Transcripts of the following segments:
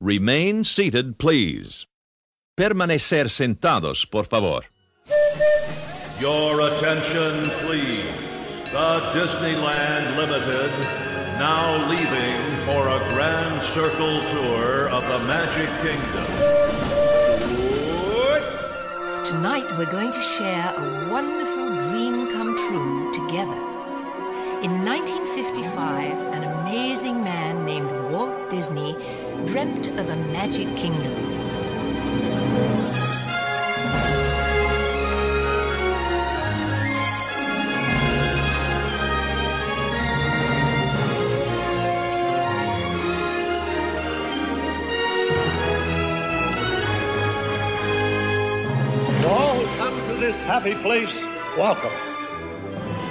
Remain seated, please. Permanecer sentados, por favor. Your attention, please. The Disneyland Limited now leaving for a grand circle tour of the Magic Kingdom. Tonight we're going to share a wonderful dream come true together. In 1955, an amazing man named Walt Disney dreamt of a magic kingdom. All come to this happy place, welcome.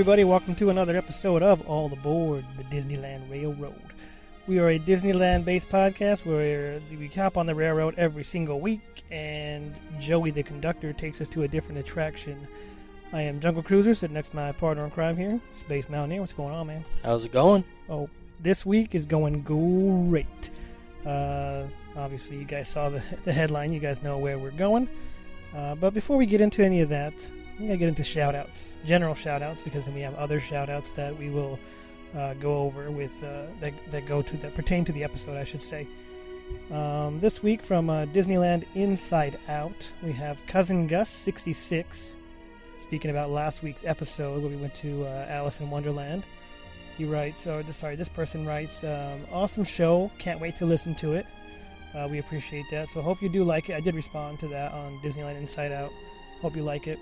everybody, welcome to another episode of All Aboard the Disneyland Railroad. We are a Disneyland based podcast where we hop on the railroad every single week, and Joey, the conductor, takes us to a different attraction. I am Jungle Cruiser, sitting next to my partner in crime here, Space Mountaineer. What's going on, man? How's it going? Oh, this week is going great. Uh, obviously, you guys saw the, the headline, you guys know where we're going. Uh, but before we get into any of that, we gotta get into shout outs, general shout outs, because then we have other shout outs that we will uh, go over with uh, that, that go to that pertain to the episode, I should say. Um, this week from uh, Disneyland Inside Out, we have Cousin Gus 66 speaking about last week's episode where we went to uh, Alice in Wonderland. He writes, or sorry, this person writes, um, awesome show, can't wait to listen to it. Uh, we appreciate that. So hope you do like it. I did respond to that on Disneyland Inside Out. Hope you like it.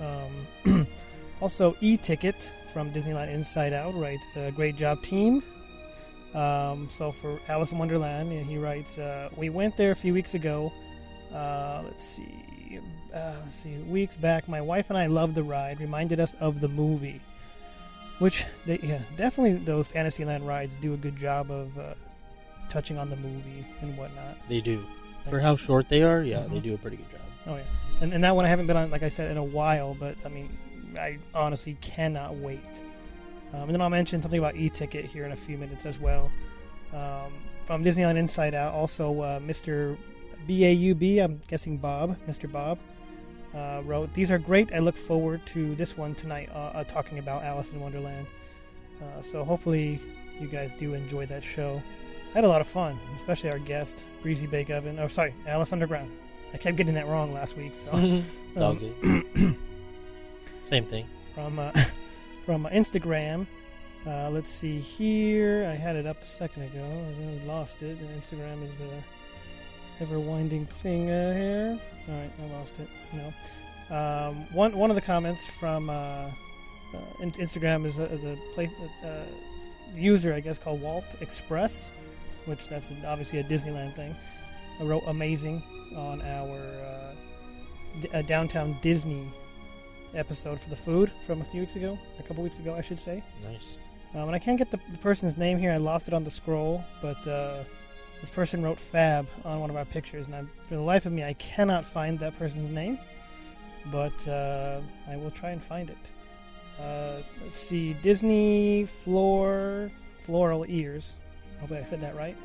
Um, also, e-ticket from Disneyland Inside Out writes, uh, "Great job, team." Um, so for Alice in Wonderland, and he writes, uh, "We went there a few weeks ago. Uh, let's see, uh, let's see, weeks back. My wife and I loved the ride. Reminded us of the movie, which they, yeah, definitely those Fantasyland rides do a good job of uh, touching on the movie and whatnot. They do. For how short they are, yeah, they Mhm. do a pretty good job. Oh yeah, and, and that one I haven't been on, like I said, in a while. But I mean, I honestly cannot wait. Um, and then I'll mention something about e-ticket here in a few minutes as well. Um, from Disneyland Inside Out, also uh, Mr. BAUB, I'm guessing Bob, Mr. Bob, uh, wrote, "These are great. I look forward to this one tonight, uh, uh, talking about Alice in Wonderland. Uh, so hopefully you guys do enjoy that show. I had a lot of fun, especially our guest, Breezy Bake Oven. Oh, sorry, Alice Underground. I kept getting that wrong last week. So it's all Um, good. Same thing. from uh, from uh, Instagram. Uh, let's see here. I had it up a second ago. I lost it. Instagram is the ever winding thing uh, here. All right, I lost it. No. Um, one one of the comments from uh, uh, Instagram is a, is a place that, uh, user I guess called Walt Express, which that's obviously a Disneyland thing. I wrote amazing on our uh, D- uh, downtown Disney episode for the food from a few weeks ago, a couple weeks ago, I should say. Nice. Um, and I can't get the, the person's name here. I lost it on the scroll, but uh, this person wrote Fab on one of our pictures, and I, for the life of me, I cannot find that person's name. But uh, I will try and find it. Uh, let's see, Disney floor floral ears. Hopefully, I said that right.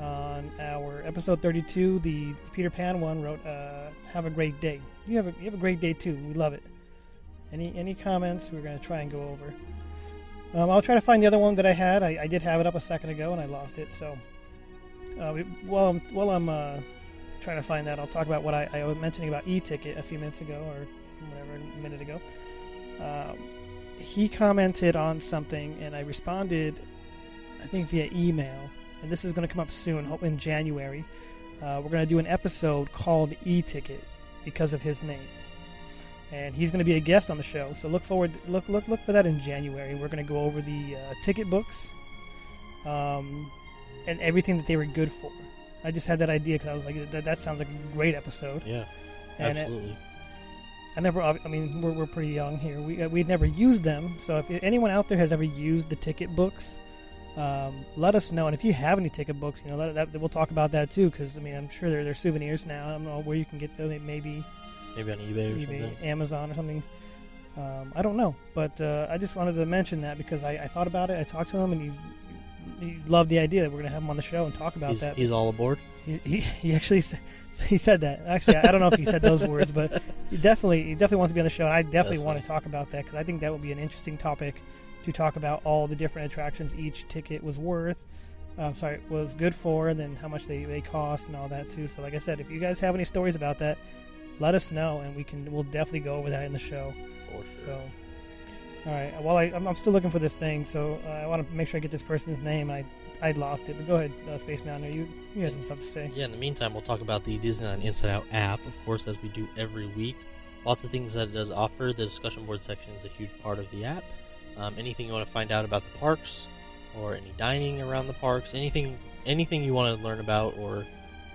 On our episode 32, the Peter Pan one wrote, uh, "Have a great day." You have a you have a great day too. We love it. Any any comments? We're gonna try and go over. Um, I'll try to find the other one that I had. I, I did have it up a second ago and I lost it. So uh, we, while I'm, while I'm uh, trying to find that, I'll talk about what I, I was mentioning about e-ticket a few minutes ago or whatever a minute ago. Um, he commented on something and I responded, I think via email. And this is going to come up soon, hope in January. Uh, we're going to do an episode called e-ticket because of his name and he's going to be a guest on the show. So look forward, look look look for that in January. We're going to go over the uh, ticket books, um, and everything that they were good for. I just had that idea because I was like, that, that sounds like a great episode. Yeah, And it- absolutely. I never. I mean, we're, we're pretty young here. We uh, we'd never used them. So if anyone out there has ever used the ticket books, um, let us know. And if you have any ticket books, you know, let, that, we'll talk about that too. Because I mean, I'm sure they're, they're souvenirs now. I don't know where you can get them. Maybe Maybe on eBay something. Amazon, or something. Um, I don't know, but uh, I just wanted to mention that because I, I thought about it. I talked to him, and he, he loved the idea that we're going to have him on the show and talk about He's, that. he's all aboard. He, he, he actually he said that. Actually, I don't know if he said those words, but he definitely he definitely wants to be on the show. And I definitely That's want funny. to talk about that because I think that would be an interesting topic to talk about all the different attractions each ticket was worth. Um, sorry, was good for, and then how much they, they cost and all that too. So, like I said, if you guys have any stories about that, let us know, and we can we'll definitely go over that in the show. Sure. So, all right. Well, I, I'm, I'm still looking for this thing, so uh, I want to make sure I get this person's name. I I lost it, but go ahead, uh, Space Mountain. You you have some stuff to say. Yeah, in the meantime, we'll talk about the Disneyland Inside Out app, of course, as we do every week. Lots of things that it does offer. The discussion board section is a huge part of the app. Um, anything you want to find out about the parks, or any dining around the parks, anything anything you want to learn about or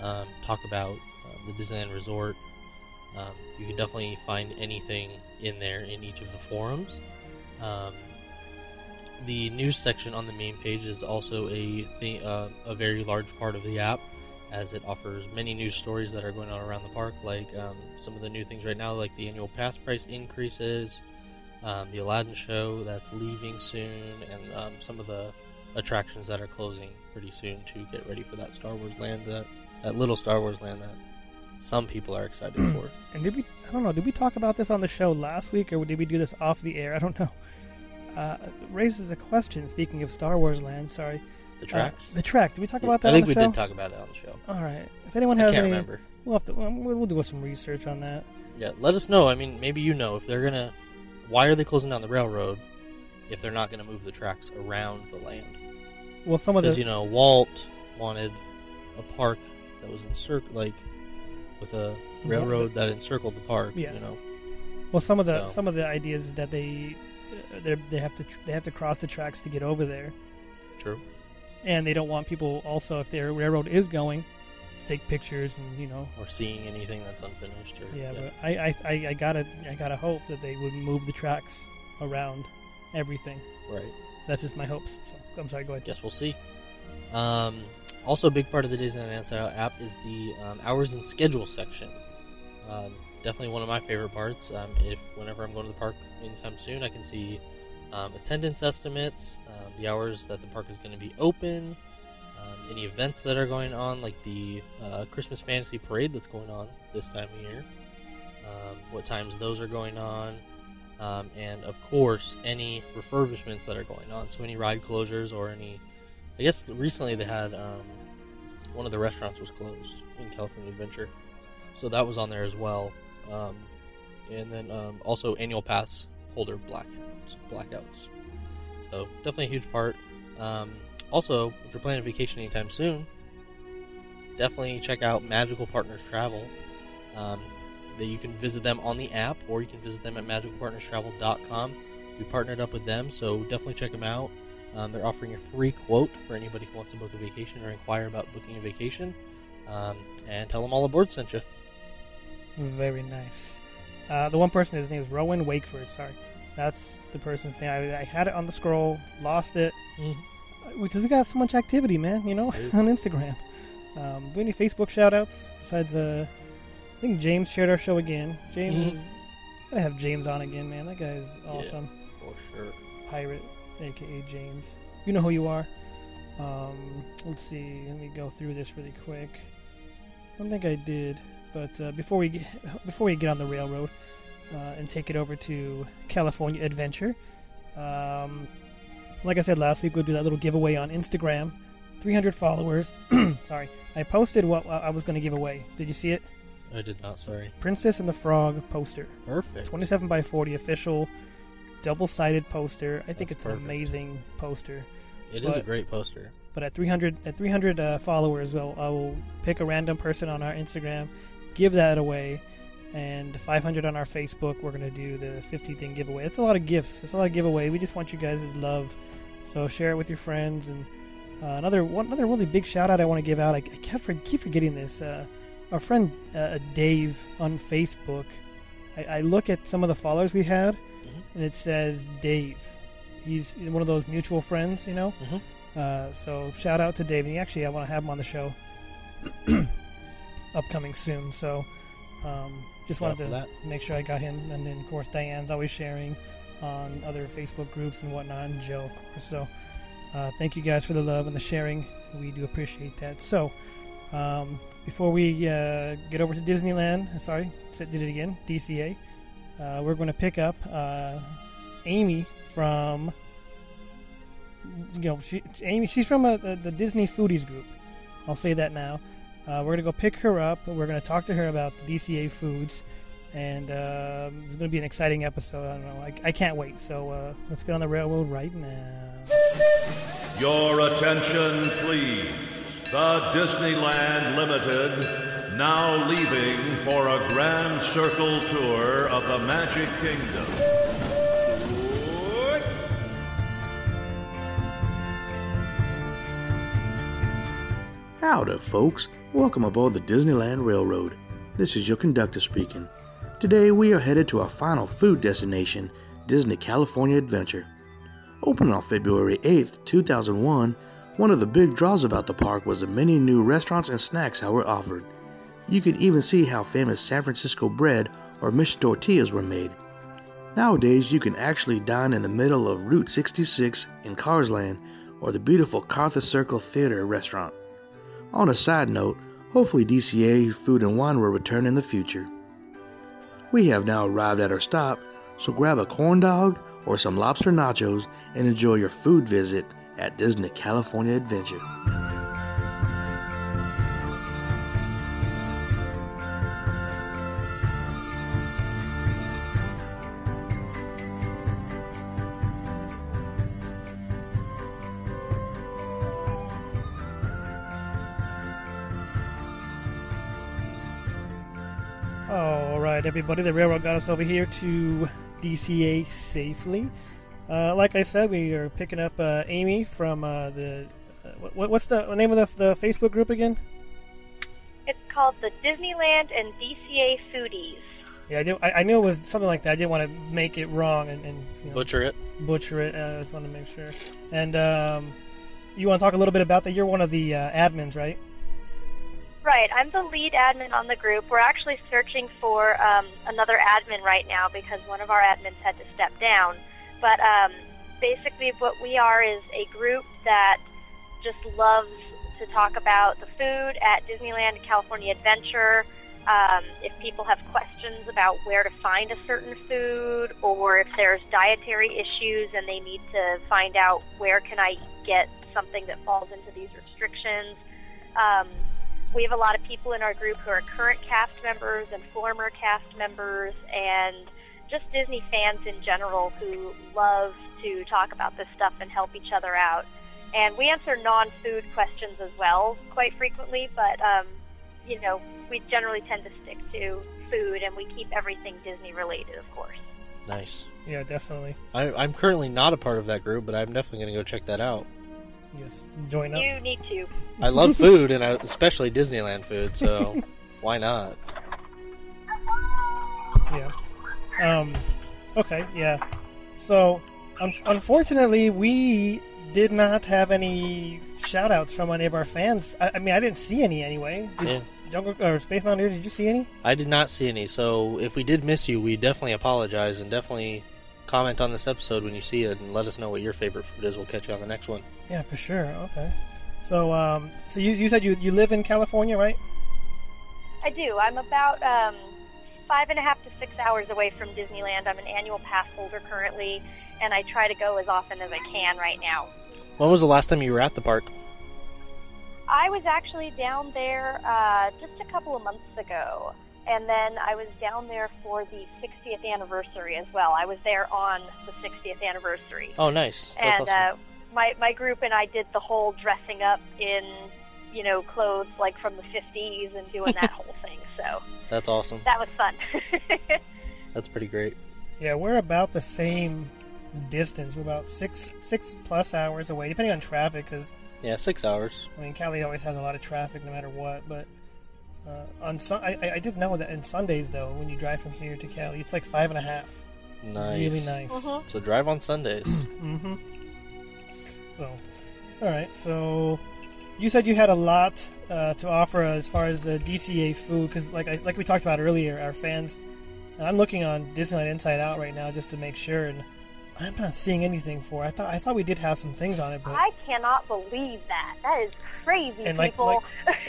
um, talk about uh, the Disneyland Resort, um, you can definitely find anything in there in each of the forums. Um, the news section on the main page is also a thi- uh, a very large part of the app, as it offers many news stories that are going on around the park, like um, some of the new things right now, like the annual pass price increases, um, the Aladdin show that's leaving soon, and um, some of the attractions that are closing pretty soon to get ready for that Star Wars land that that little Star Wars land that some people are excited for. And did we? I don't know. Did we talk about this on the show last week, or did we do this off the air? I don't know. Uh, raises a question. Speaking of Star Wars Land, sorry, The Uh, tracks. the track. Did we talk about that? I think on we show? did talk about it on the show. All right. If anyone I has can't any, remember. we'll have to. We'll, we'll do some research on that. Yeah, let us know. I mean, maybe you know if they're gonna. Why are they closing down the railroad if they're not gonna move the tracks around the land? Well, some of the you know, Walt wanted a park that was encircled, like with a railroad that encircled the park. Yeah. You know, well, some of the So- some of the ideas is that they uh, they they have to they have to cross the tracks to get over there, true. and they don't want people also if their railroad is going to take pictures and you know Or seeing anything that's unfinished. Or, Yeah, but I, I, I, gotta, I gotta hope that they would move the tracks around everything. right. That's just my hopes. So I'm sorry. Go ahead. Guess we'll see. Um, also, a big part of the Disneyland Inside Out app is the um, hours and schedule section. Um, definitely one of my favorite parts. Um, if whenever I'm going to the park anytime soon, I can see um, attendance estimates, um, the hours that the park is going to be open, any events that are going on, like the uh, Christmas Fantasy Parade that's going on this time of year, um, what times those are going on, um, and of course any refurbishments that are going on. So any ride closures or any, I guess recently they had um, one of the restaurants was closed in California Adventure, so that was on there as well. Um, and then um, also annual pass holder blackouts, blackouts. So definitely a huge part. Also, if you're planning a vacation anytime soon, definitely check out Magical Partners Travel. Um, that you can visit them on the app or you can visit them at magicalpartnerstravel.com. We partnered up with them, so definitely check them out. Um, they're offering a free quote for anybody who wants to book a vacation or inquire about booking a vacation. Um, and tell them all aboard sent you. Very nice. Uh, the one person, his name is Rowan Wakeford. Sorry, that's the person's name. I, I had it on the scroll, lost it because we got so much activity, man. You know, on Instagram. Um, do any Facebook shout outs besides? Uh, I think James shared our show again. James Mhm. is. Gotta have James on again, man. That guy's Yeah. awesome. For sure. pirate, aka James. You know who you are. Um, let's see. Let me go through this really quick. I don't think I did, but uh, before we get, before we get on the railroad uh, and take it over to California Adventure, um, like I said last week, we'll do that little giveaway on Instagram. 300 followers. Sorry, I posted what I was going to give away. Did you see it? I did not, sorry. Princess and the Frog poster. Perfect. 27 by 40 official double sided poster. I think That's it's an amazing poster. It is a great poster. But at 300 at 300 uh, followers, well, I will pick a random person on our Instagram, give that away, and 500 on our Facebook. We're gonna do the 50 thing giveaway. It's a lot of gifts. It's a lot of giveaway. We just want you guys' love. So share it with your friends and Uh, another one, another really big shout out I want to give out. I, I kept for, keep forgetting this. Uh, our friend uh, Dave on Facebook. I, I look at some of the followers we had, and it says Dave. He's one of those mutual friends, you know. Mhm. Uh, so shout out to Dave. And he actually, I want to have him on the show, upcoming soon. So um, just wanted to that. make sure I got him. And then of course Diane's always sharing on other Facebook groups and whatnot, and Joe, of course. So uh, thank you guys for the love and the sharing. We do appreciate that. So um, before we uh, get over to Disneyland, sorry, did it again, DCA. Uh, we're going to pick up uh, Amy from, you know, she, Amy. She's from a, the, the Disney Foodies group. I'll say that now. Uh, we're going to go pick her up. We're going to talk to her about the DCA foods, and uh, it's going to be an exciting episode. I don't know. I, I can't wait. So uh, let's get on the railroad right now. Your attention, please. The Disneyland Limited now leaving for a grand circle tour of the Magic Kingdom. Howdy, folks. Welcome aboard the Disneyland Railroad. This is your conductor speaking. Today we are headed to our final food destination, Disney California Adventure. Opened on February 8th, 2001, one of the big draws about the park was the many new restaurants and snacks that were offered. You could even see how famous San Francisco bread or Mission tortillas were made. Nowadays, you can actually dine in the middle of Route 66 in Carsland or the beautiful Carthay Circle Theater restaurant. On a side note, hopefully DCA Food and Wine will return in the future. We have now arrived at our stop, so grab a corn dog or some lobster nachos and enjoy your food visit at Disney California Adventure. Right, everybody. The railroad got us over here to DCA safely. Uh, like I said, we are picking up uh, Amy from uh, the. Uh, what, what's the name of the, the Facebook group again? It's called the Disneyland and DCA Foodies. Yeah, I, did, I, I knew it was something like that. I didn't want to make it wrong and, and you know, Butcher it. butcher it. Uh, I just wanted to make sure. And um, you want to talk a little bit about that? You're one of the uh, admins, right? Right, I'm the lead admin on the group. We're actually searching for um, another admin right now because one of our admins had to step down. But um, basically, what we are is a group that just loves to talk about the food at Disneyland California Adventure. Um, if people have questions about where to find a certain food, or if there's dietary issues and they need to find out where can I get something that falls into these restrictions. Um, we have a lot of people in our group who are current cast members and former cast members and just Disney fans in general who love to talk about this stuff and help each other out. And we answer non-food questions as well quite frequently, but um, you know, we generally tend to stick to food and we keep everything Disney related, of course. Nice. Yeah, definitely. I, I'm currently not a part of that group, but I'm definitely going to go check that out. Yes, join up. You need to. I love food, and I, especially Disneyland food, so why not? Yeah. Um. Okay. Yeah. So, un- unfortunately, we did not have any shout outs from any of our fans. I, I mean, I didn't see any anyway. Did, Yeah. Jungle or Space Mountaineer, did you see any? I did not see any, so if we did miss you, we definitely apologize and definitely comment on this episode when you see it and let us know what your favorite food is. We'll catch you on the next one. Yeah, for sure. Okay. So, um, so you, you said you you live in California, right? I do. I'm about um, five and a half to six hours away from Disneyland. I'm an annual pass holder currently, and I try to go as often as I can right now. When was the last time you were at the park? I was actually down there uh, just a couple of months ago, and then I was down there for the 60th anniversary as well. I was there on the 60th anniversary, Oh, nice. That's and awesome. uh, my my group and I did the whole dressing up in you know clothes like from the 50s and doing that whole thing. So That's awesome. that was fun. That's pretty great. Yeah, we're about the same distance. We're about six six plus hours away, depending on traffic. Because Yeah, six hours. I mean, Cali always has a lot of traffic, no matter what. But uh, on Sun- I, I- I did know that in Sundays though, when you drive from here to Cali, it's like five and a half. Nice. Really nice. Mhm. So drive on Sundays. Mm-hmm. So, all right. So, you said you had a lot uh, to offer as far as uh, DCA food, because like I, like we talked about earlier, our fans. And I'm looking on Disneyland Inside Out right now just to make sure, and I'm not seeing anything for. it. I thought I thought we did have some things on it, but I cannot believe that. That is crazy, And, like- people.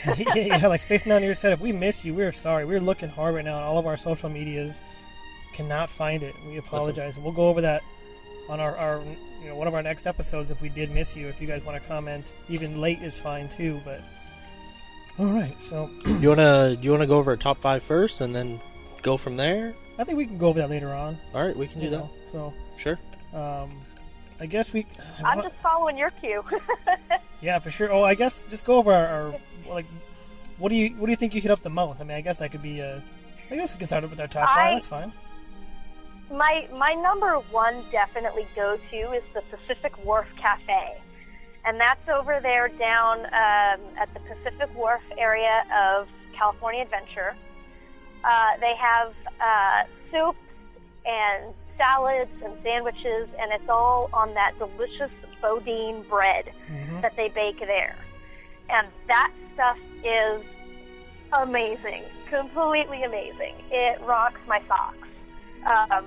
yeah, yeah, like Space Mountaineer said, if we miss you, we're sorry. We're looking hard right now on all of our social medias. Cannot find it. We apologize, and we'll go over that on our, our you know one of our next episodes if we did miss you. If you guys want to comment, even late is fine too. But all right, so you wanna you wanna go over a top five first, and then go from there? I think we can go over that later on. All right, we can do you that. So Sure. Um, I guess we. I I'm want- just following your cue. Yeah, for sure. Oh, I guess just go over our, our like. What do you what do you think you hit up the most? I mean, I guess that could be. Uh, I guess we can start it with our top five. That's fine. my my number one definitely go to is the Pacific Wharf Cafe, and that's over there down um, at the Pacific Wharf area of California Adventure. Uh, they have uh, soups and salads and sandwiches, and it's all on that delicious Boudin bread Mhm. that they bake there, and that stuff is amazing, completely amazing. It rocks my socks. Um,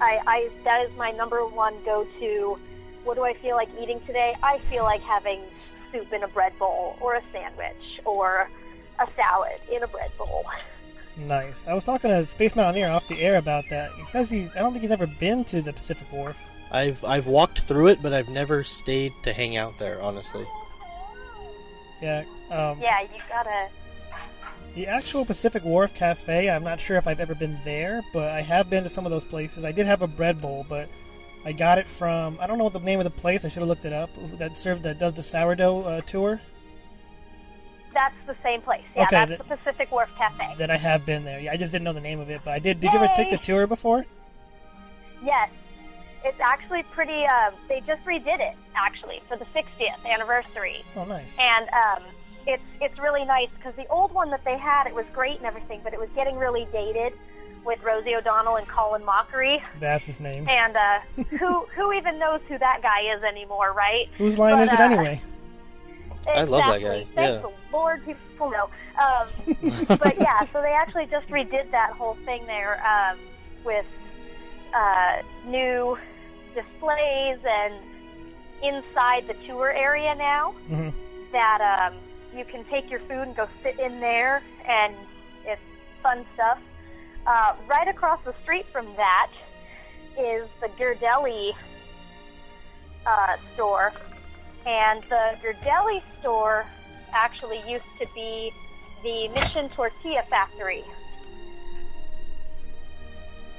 I, I that is my number one go-to. What do I feel like eating today? I feel like having soup in a bread bowl, or a sandwich, or a salad in a bread bowl. Nice. I was talking to Space Mountaineer off the air about that. He says he's. I don't think he's ever been to the Pacific Wharf. I've I've walked through it, but I've never stayed to hang out there. Honestly. Yeah. Um, Yeah, you gotta. The actual Pacific Wharf Cafe. I'm not sure if I've ever been there, but I have been to some of those places. I did have a bread bowl, but I got it from. I don't know what the name of the place. I should have looked it up. That served that does the sourdough uh, tour. That's the same place. Yeah, Okay, that's that- the Pacific Wharf Cafe. That I have been there. Yeah, I just didn't know the name of it, but I did. Did you ever take the tour before? Yes, it's actually pretty. Uh, they just redid it actually for the 60th anniversary. Oh, nice. and um, it's it's really nice because the old one that they had it was great and everything, but it was getting really dated with Rosie O'Donnell and Colin Mochrie, That's his name. and uh, who who even knows who that guy is anymore, right? Whose line but, is it uh, anyway? I love that guy, Thank yeah. the Lord, people know. Um, but yeah, so they actually just redid that whole thing there um, with uh, new displays and inside the tour area now hmm that um, you can take your food and go sit in there, and it's fun stuff. Uh, right across the street from that is the Ghirardelli uh, store, and the Ghirardelli store actually used to be the Mission Tortilla Factory.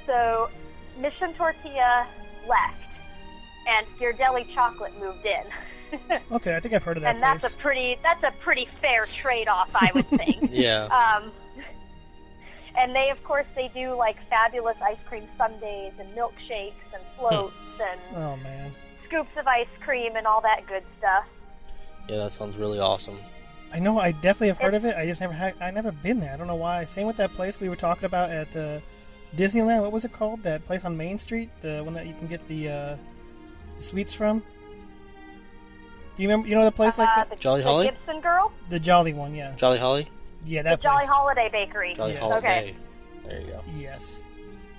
So Mission Tortilla left, and Ghirardelli Chocolate moved in. Okay, I think I've heard of that and that's place. a pretty that's a pretty fair trade off, I would think. Yeah. um, and they, of course, they do like fabulous ice cream sundaes and milkshakes and floats and oh man. Scoops of ice cream and all that good stuff. Yeah, that sounds really awesome. I know. I definitely have heard of it. I just never had. I never been there. I don't know why. Same with that place we were talking about at uh, Disneyland. What was it called? That place on Main Street, the one that you can get the, uh, the sweets from. Do you remember? You know the place like uh, that? the, Jolly the Holly? Gibson Girl, The Jolly one, yeah. Jolly Holly. Yeah, the that Jolly. Holiday Bakery. Jolly Yes. Holiday. Okay. There you go. Yes.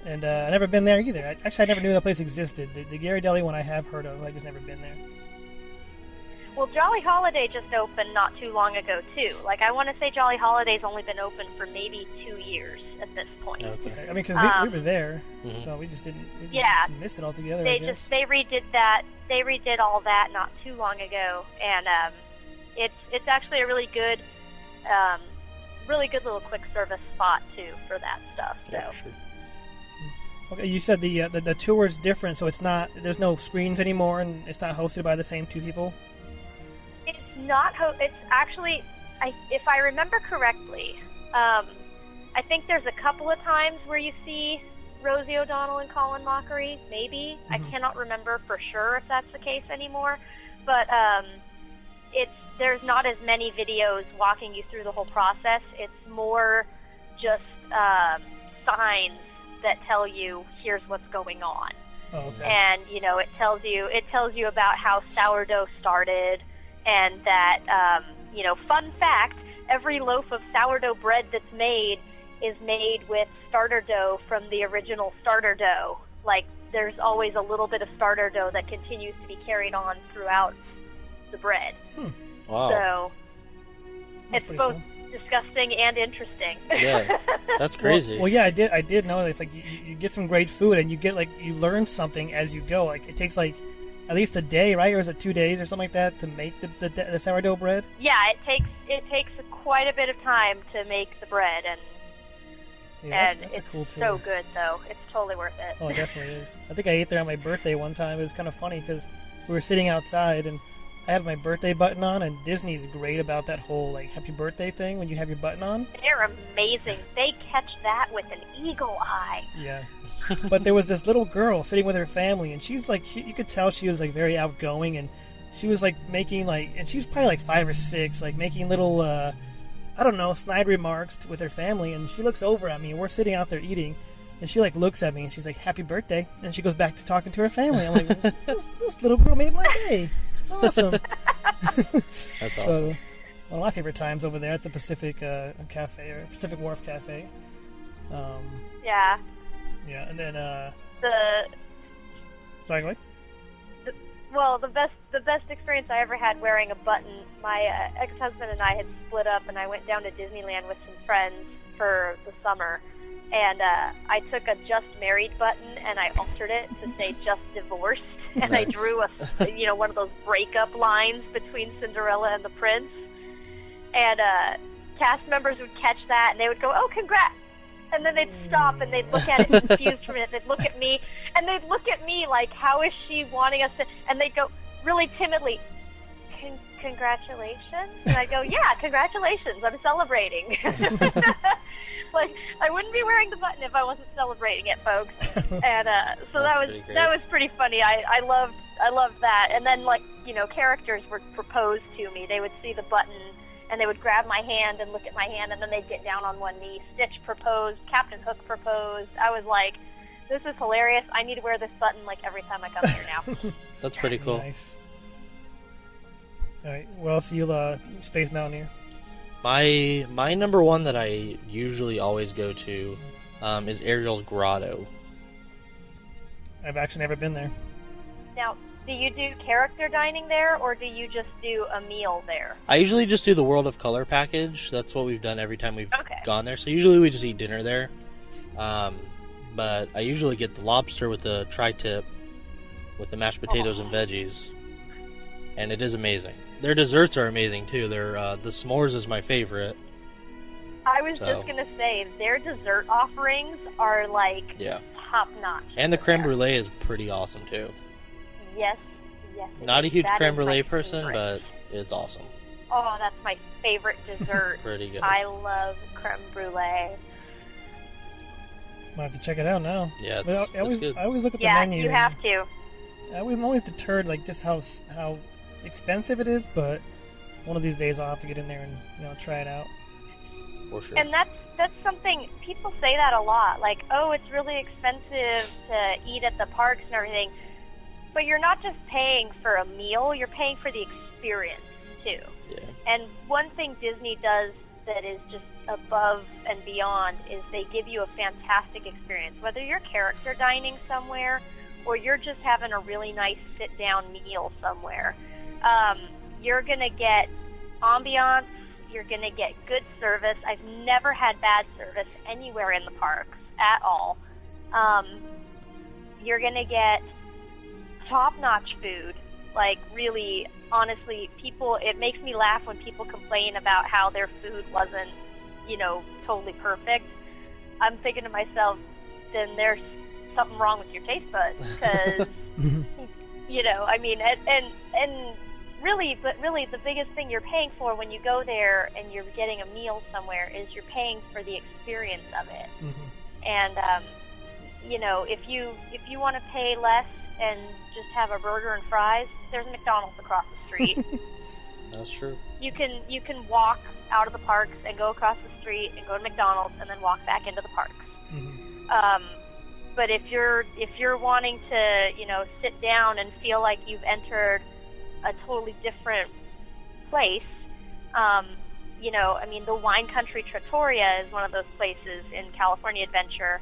And uh, I never been there either. I, actually, I never knew that place existed. The, the Ghirardelli one I have heard of. I just never been there. Well, Jolly Holiday just opened not too long ago too. Like I want to say Jolly Holiday's only been open for maybe two years at this point. Okay. Okay. I mean, because we, Um, we were there, Mhm. so we just didn't. We just Yeah. Missed it altogether. I they guess. just they redid that they redid all that not too long ago and um, it's it's actually a really good um, really good little quick service spot too for that stuff so Yeah, for sure. Okay, you said the, uh, the the tour is different, so it's not. There's no screens anymore, and it's not hosted by the same two people. it's not ho- it's actually I, if I remember correctly um, I think there's a couple of times where you see Rosie O'Donnell and Colin Mochrie. Maybe I cannot remember for sure if that's the case anymore. But um, it's there's not as many videos walking you through the whole process. It's more just um, signs that tell you here's what's going on Oh, okay. and you know it tells you it tells you about how sourdough started and that um, you know fun fact every loaf of sourdough bread that's made is made with starter dough from the original starter dough like there's always a little bit of starter dough that continues to be carried on throughout the bread Wow. so That's it's both cool. Disgusting and interesting Yeah. That's crazy. Well, well, yeah, I did. I did know that it's like you, you get some great food, and you get like you learn something as you go. Like it takes like at least a day, right, or is it two days or something like that to make the the, the sourdough bread? yeah it takes it takes quite a bit of time to make the bread and Yeah, and that's it's a cool too. so good though. It's totally worth it. Oh, it definitely is. I think I ate there on my birthday one time. It was kind of funny because we were sitting outside and I had my birthday button on, and Disney's great about that whole like happy birthday thing when you have your button on. They're amazing. They catch that with an eagle eye. Yeah. but there was this little girl sitting with her family, and she's like, she, you could tell she was like very outgoing, and she was like making like, and she was probably like five or six, like making little, uh, I don't know, snide remarks with her family, and she looks over at me, and we're sitting out there eating, and she like looks at me, and she's like, "Happy birthday," and she goes back to talking to her family. I'm like, this, this little girl made my day. It's awesome. That's awesome. So, one of my favorite times over there at the Pacific uh, Cafe or Pacific Wharf Cafe. Um, Yeah. yeah, and then uh, The sorry, go ahead. well, the best the best experience I ever had wearing a button. My uh, ex husband and I had split up, and I went down to Disneyland with some friends for the summer. And uh, I took a just married button and I altered it to say just divorced, and I drew a you know one of those breakup lines between Cinderella and the prince. And uh, cast members would catch that and they would go, "Oh, congrats!" And then they'd stop and they'd look at it confused for a minute. They'd look at me and they'd look at me like, "How is she wanting us to?" And they'd go really timidly, Con- "Congratulations!" And I go, "Yeah, congratulations! I'm celebrating." like I wouldn't be wearing the button if I wasn't celebrating it, folks. And uh, so That's that was that was pretty funny. I I loved I loved that. And then like you know characters were proposed to me. They would see the button and they would grab my hand and look at my hand, and then they'd get down on one knee. Stitch proposed. Captain Hook proposed. I was like, this is hilarious. I need to wear this button like every time I come here now. That's pretty cool. Nice. All right, what else you uh, Space Mountaineer? My my number one that I usually always go to um, is Ariel's Grotto. I've actually never been there. now, do you do character dining there, or do you just do a meal there? I usually just do the World of Color package. That's what we've done every time we've Okay. gone there. So usually we just eat dinner there. Um, but I usually get the lobster with the tri-tip, with the mashed potatoes and veggies, and it is amazing. Their desserts are amazing too. Their uh, the s'mores is my favorite. I was So- just gonna say their dessert offerings are like Yeah, top notch. and the creme brulee is pretty awesome too. Yes, yes. it Not a huge That creme brulee person, favorite. but it's awesome. oh, that's my favorite dessert. Pretty good. I love creme brulee. I'll have to check it out now. Yeah, But I, it's, I always, it's good. I always look at Yeah, the menu. you have to. I was- I'm always deterred, like just how how expensive it is. But one of these days, I'll have to get in there and you know try it out. for sure. And that's that's something people say that a lot. Like, oh, it's really expensive to eat at the parks and everything. But you're not just paying for a meal; you're paying for the experience too. yeah. And one thing Disney does that is just above and beyond is they give you a fantastic experience. Whether you're character dining somewhere or you're just having a really nice sit down meal somewhere, um, you're going to get ambiance, you're going to get good service. I've never had bad service anywhere in the parks at all. Um, you're going to get top notch food. Like, really, honestly, people, it makes me laugh when people complain about how their food wasn't, you know, totally perfect. I'm thinking to myself, then there's something wrong with your taste buds. Because, you know, I mean, and, and, and really, but really, the biggest thing you're paying for when you go there and you're getting a meal somewhere is you're paying for the experience of it Mhm. and um, you know, if you if you want to pay less and just have a burger and fries, there's a McDonald's across the street. That's true. you can you can walk out of the parks and go across the street and go to McDonald's and then walk back into the parks. Mhm. Um, but if you're if you're wanting to you know sit down and feel like you've entered a totally different place, um, you know, I mean, the wine country Trattoria is one of those places in California Adventure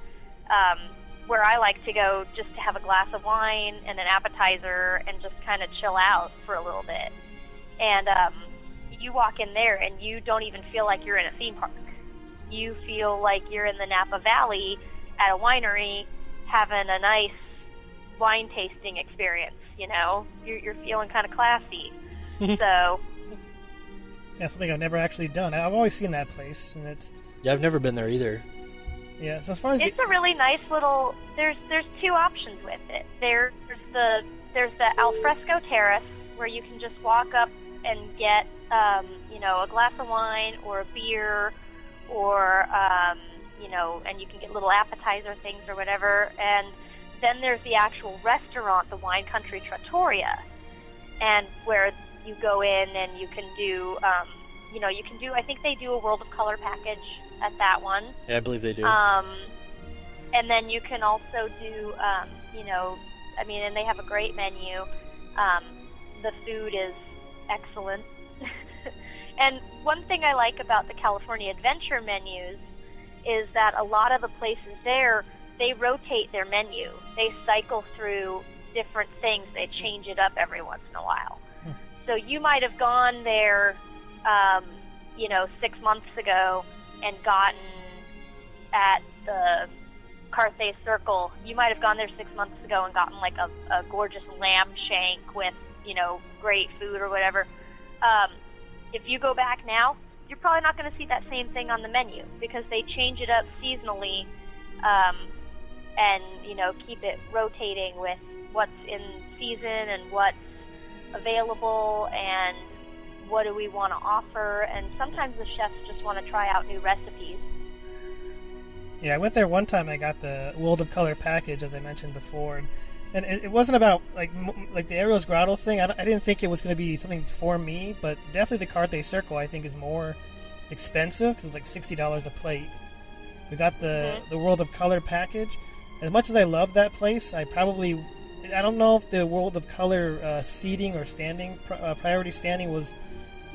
um, where I like to go just to have a glass of wine and an appetizer and just kind of chill out for a little bit. And um, you walk in there and you don't even feel like you're in a theme park. You feel like you're in the Napa Valley at a winery having a nice wine tasting experience. You know, you're, you're feeling kind of classy. so Yeah, something I've never actually done. I've always seen that place, and it's Yeah, I've never been there either. yeah. So as far as the, it's a really nice little. There's there's two options with it. There's the there's the alfresco terrace where you can just walk up and get um, you know a glass of wine or a beer or um, you know and you can get little appetizer things or whatever. And then there's the actual restaurant, the Wine Country Trattoria, and where you go in and you can do um, you know you can do. I think they do a World of Color package at that one. Yeah, I believe they do. Um, and then you can also do, um, you know, I mean, and they have a great menu. Um, the food is excellent. and one thing I like about the California Adventure menus is that a lot of the places there, they rotate their menu. They cycle through different things. They change it up every once in a while. So you might have gone there, um, you know, six months ago and gotten at the Carthay Circle. You might have gone there six months ago and gotten like a, a gorgeous lamb shank with, you know, great food or whatever. Um, if you go back now, you're probably not going to see that same thing on the menu because they change it up seasonally um, and, you know, keep it rotating with what's in season and what's available and what do we want to offer. And sometimes the chefs just want to try out new recipes. Yeah, I went there one time. I got the World of Color package, as I mentioned before, and, it, it wasn't about like like the Ariel's Grotto thing. I, I didn't think it was going to be something for me, but definitely the Carthay Circle I think is more expensive because it's like sixty dollars a plate. We got the mm-hmm. the World of Color package. As much as I love that place, I probably I don't know if the World of Color uh, seating or standing uh, priority standing was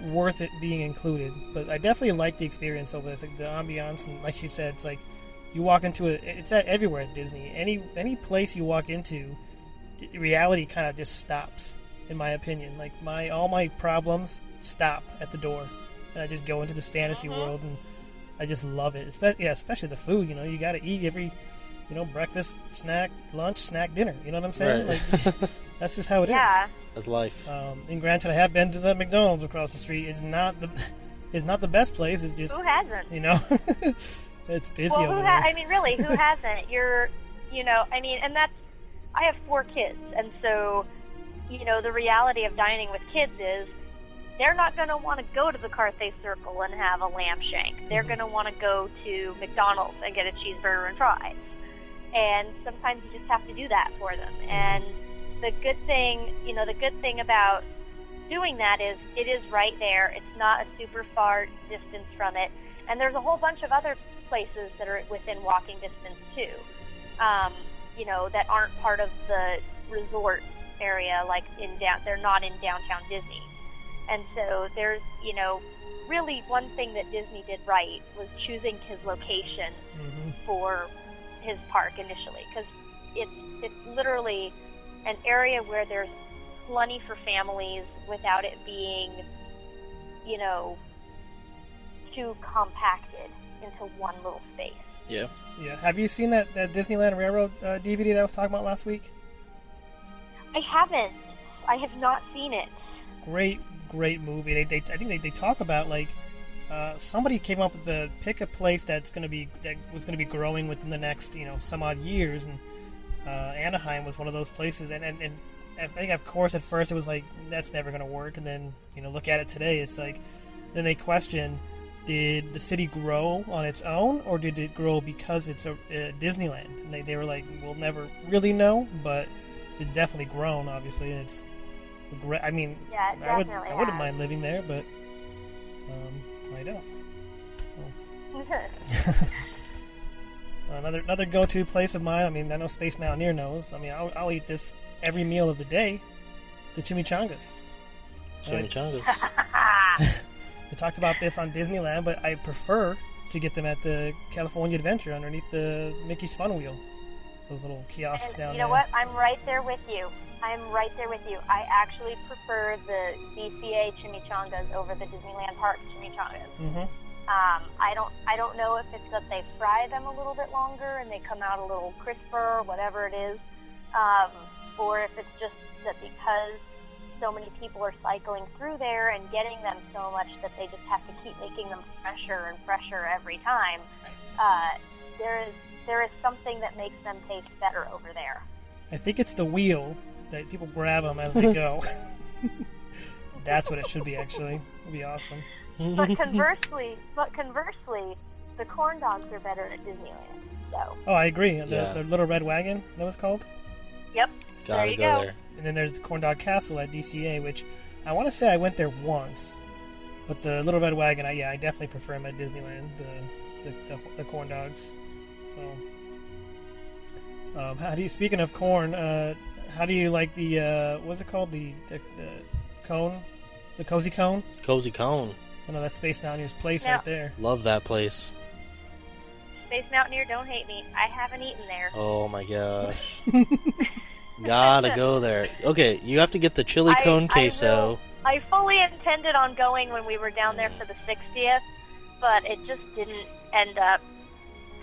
worth it being included. But I definitely like the experience over there. It's like the ambiance, and like she said, it's like you walk into it. It's at everywhere at Disney. Any any place you walk into, reality kind of just stops. In my opinion, like my all my problems stop at the door, and I just go into this fantasy world, and I just love it. Especially yeah, especially the food. You know, you got to eat every. You know, breakfast, snack, lunch, snack, dinner. You know what I'm saying? Right. Like, that's just how it is. yeah. That's life. Um, and granted, I have been to the McDonald's across the street. It's not the, it's not the best place. It's just Who hasn't? you know, it's busy Well, over who there. ha- I mean, really, who hasn't? You're, you know, I mean, and that's. I have four kids, and so, you know, the reality of dining with kids is they're not going to want to go to the Carthay Circle and have a lamb shank. They're going to want to go to McDonald's and get a cheeseburger and fries. And sometimes you just have to do that for them. And the good thing, you know, the good thing about doing that is it is right there. It's not a super far distance from it. And there's a whole bunch of other places that are within walking distance too. Um, you know, that aren't part of the resort area, like in down. They're not in downtown Disney. And so there's, you know, really one thing that Disney did right was choosing his location Mhm. for his park initially because it's it's literally an area where there's plenty for families without it being, you know, too compacted into one little space. Yeah. Yeah. Have you seen that, that Disneyland Railroad uh, DVD that I was talking about last week? I haven't. I have not seen it. Great, great movie. They, they I think they, they talk about like uh, somebody came up with the pick a place that's going to be that was going to be growing within the next you know some odd years, and uh, Anaheim was one of those places. And, and and I think of course at first it was like that's never going to work, and then you know look at it today, it's like then they question did the city grow on its own, or did it grow because it's a, a Disneyland? And they, they were like, we'll never really know, but it's definitely grown, obviously, and it's. I mean, Yeah, I would I wouldn't has. mind living there, but um, I don't. Oh. Uh, another another go to place of mine. I mean, I know Space Mountaineer knows. I mean, I'll, I'll eat this every meal of the day. The chimichangas. Chimichangas. I talked about this on Disneyland, but I prefer to get them at the California Adventure underneath the Mickey's Fun Wheel. Those little kiosks And down you know there. what? I'm right there with you. I'm right there with you. I actually prefer the DCA chimichangas over the Disneyland Park chimichangas. Mm-hmm. Um, I don't I don't know if it's that they fry them a little bit longer and they come out a little crisper, or whatever it is, um, or if it's just that because so many people are cycling through there and getting them so much that they just have to keep making them fresher and fresher every time. Uh, there is there is something that makes them taste better over there. I think it's the wheel that people grab them as they go. That's what it should be, actually. It'd be awesome. But conversely, but conversely, the corn dogs are better at Disneyland. So, Oh, I agree. The, Yeah. the Little Red Wagon, that was called. yep. Gotta there you go go. there. And then there's the Corn Dog Castle at DCA, which I want to say I went there once. But the Little Red Wagon, I, yeah, I definitely prefer them at Disneyland, the, the, the, the corn dogs. So, um, how do you, speaking of corn, uh, how do you like the, uh, what's it called? The, the, the cone? The cozy cone? Cozy Cone. I know that's Space Mountaineer's place Now- right there. Love that place. Space Mountaineer, don't hate me. I haven't eaten there. Oh my gosh. Gotta go there. Okay, you have to get the chili I- cone I queso. will- I fully intended on going when we were down there for the 60th, but it just didn't end up,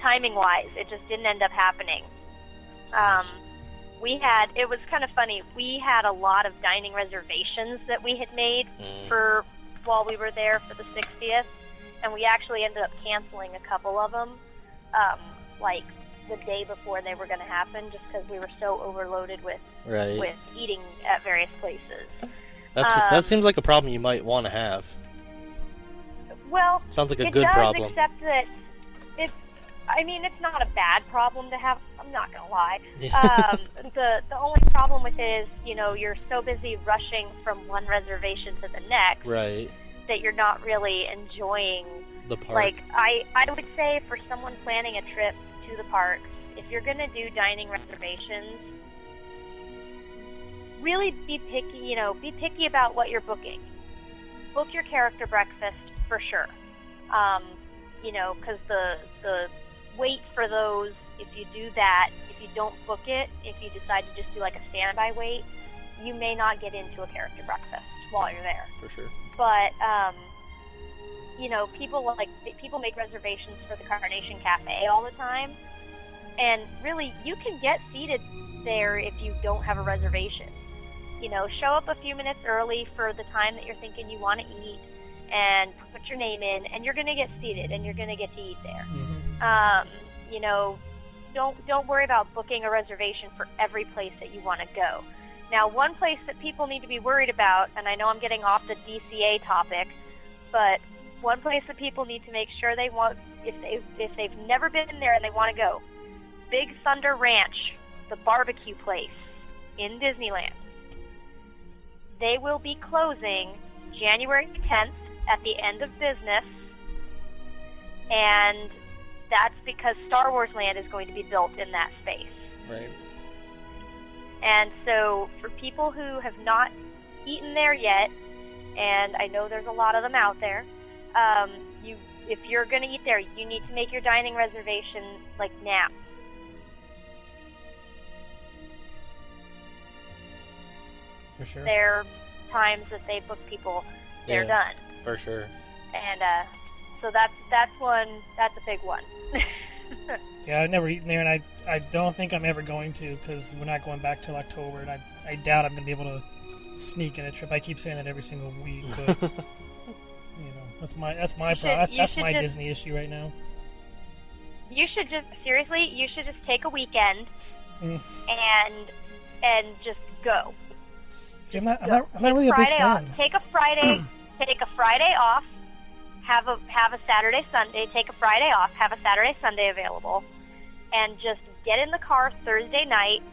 timing wise, it just didn't end up happening. Um, we had, it was kind of funny, we had a lot of dining reservations that we had made Mm. for while we were there for the 60th, and we actually ended up canceling a couple of them, um, like the day before they were going to happen, just because we were so overloaded with Right. with eating at various places. That's um, that seems like a problem you might want to have. Well, Sounds like a it good problem. except that it's. I mean, it's not a bad problem to have. I'm not gonna lie. Um, the the only problem with it is, you know, you're so busy rushing from one reservation to the next Right. that you're not really enjoying. The park. Like I, I would say for someone planning a trip to the parks, if you're gonna do dining reservations, really be picky. You know, be picky about what you're booking. Book your character breakfast for sure. Um, you know, because the the wait for those, if you do that, if you don't book it, if you decide to just do like a standby wait, you may not get into a character breakfast while you're there for sure. but um, you know, people like people make reservations for the Carnation Cafe all the time, and really, you can get seated there if you don't have a reservation. You know, show up a few minutes early for the time that you're thinking you want to eat, and put your name in, and you're going to get seated, and you're going to get to eat there. hmm Um, you know, don't don't worry about booking a reservation for every place that you want to go. Now, one place that people need to be worried about, and I know I'm getting off the DCA topic, but one place that people need to make sure they want if they if they've never been there and they want to go, Big Thunder Ranch, the barbecue place in Disneyland. They will be closing January 10th at the end of business, and that's because Star Wars Land is going to be built in that space. Right. And so, for people who have not eaten there yet, and I know there's a lot of them out there, um, you if you're going to eat there, you need to make your dining reservation like now. For sure. There are times that they book people, they're Yeah. done, For sure. and uh, so that's that's one that's a big one. Yeah, I've never eaten there, and I I don't think I'm ever going to because we're not going back till October, and I I doubt I'm gonna be able to sneak in a trip. I keep saying that every single week, but you know that's my that's my You pro- that's, you that's should my just- Disney issue right now. you should just seriously, you should just take a weekend Mm. and and just go. See, I'm not I'm not, I'm not really a big Friday off. Take a Friday. take a Friday off. Have a have a Saturday Sunday, take a Friday off, have a Saturday Sunday available, and just get in the car Thursday night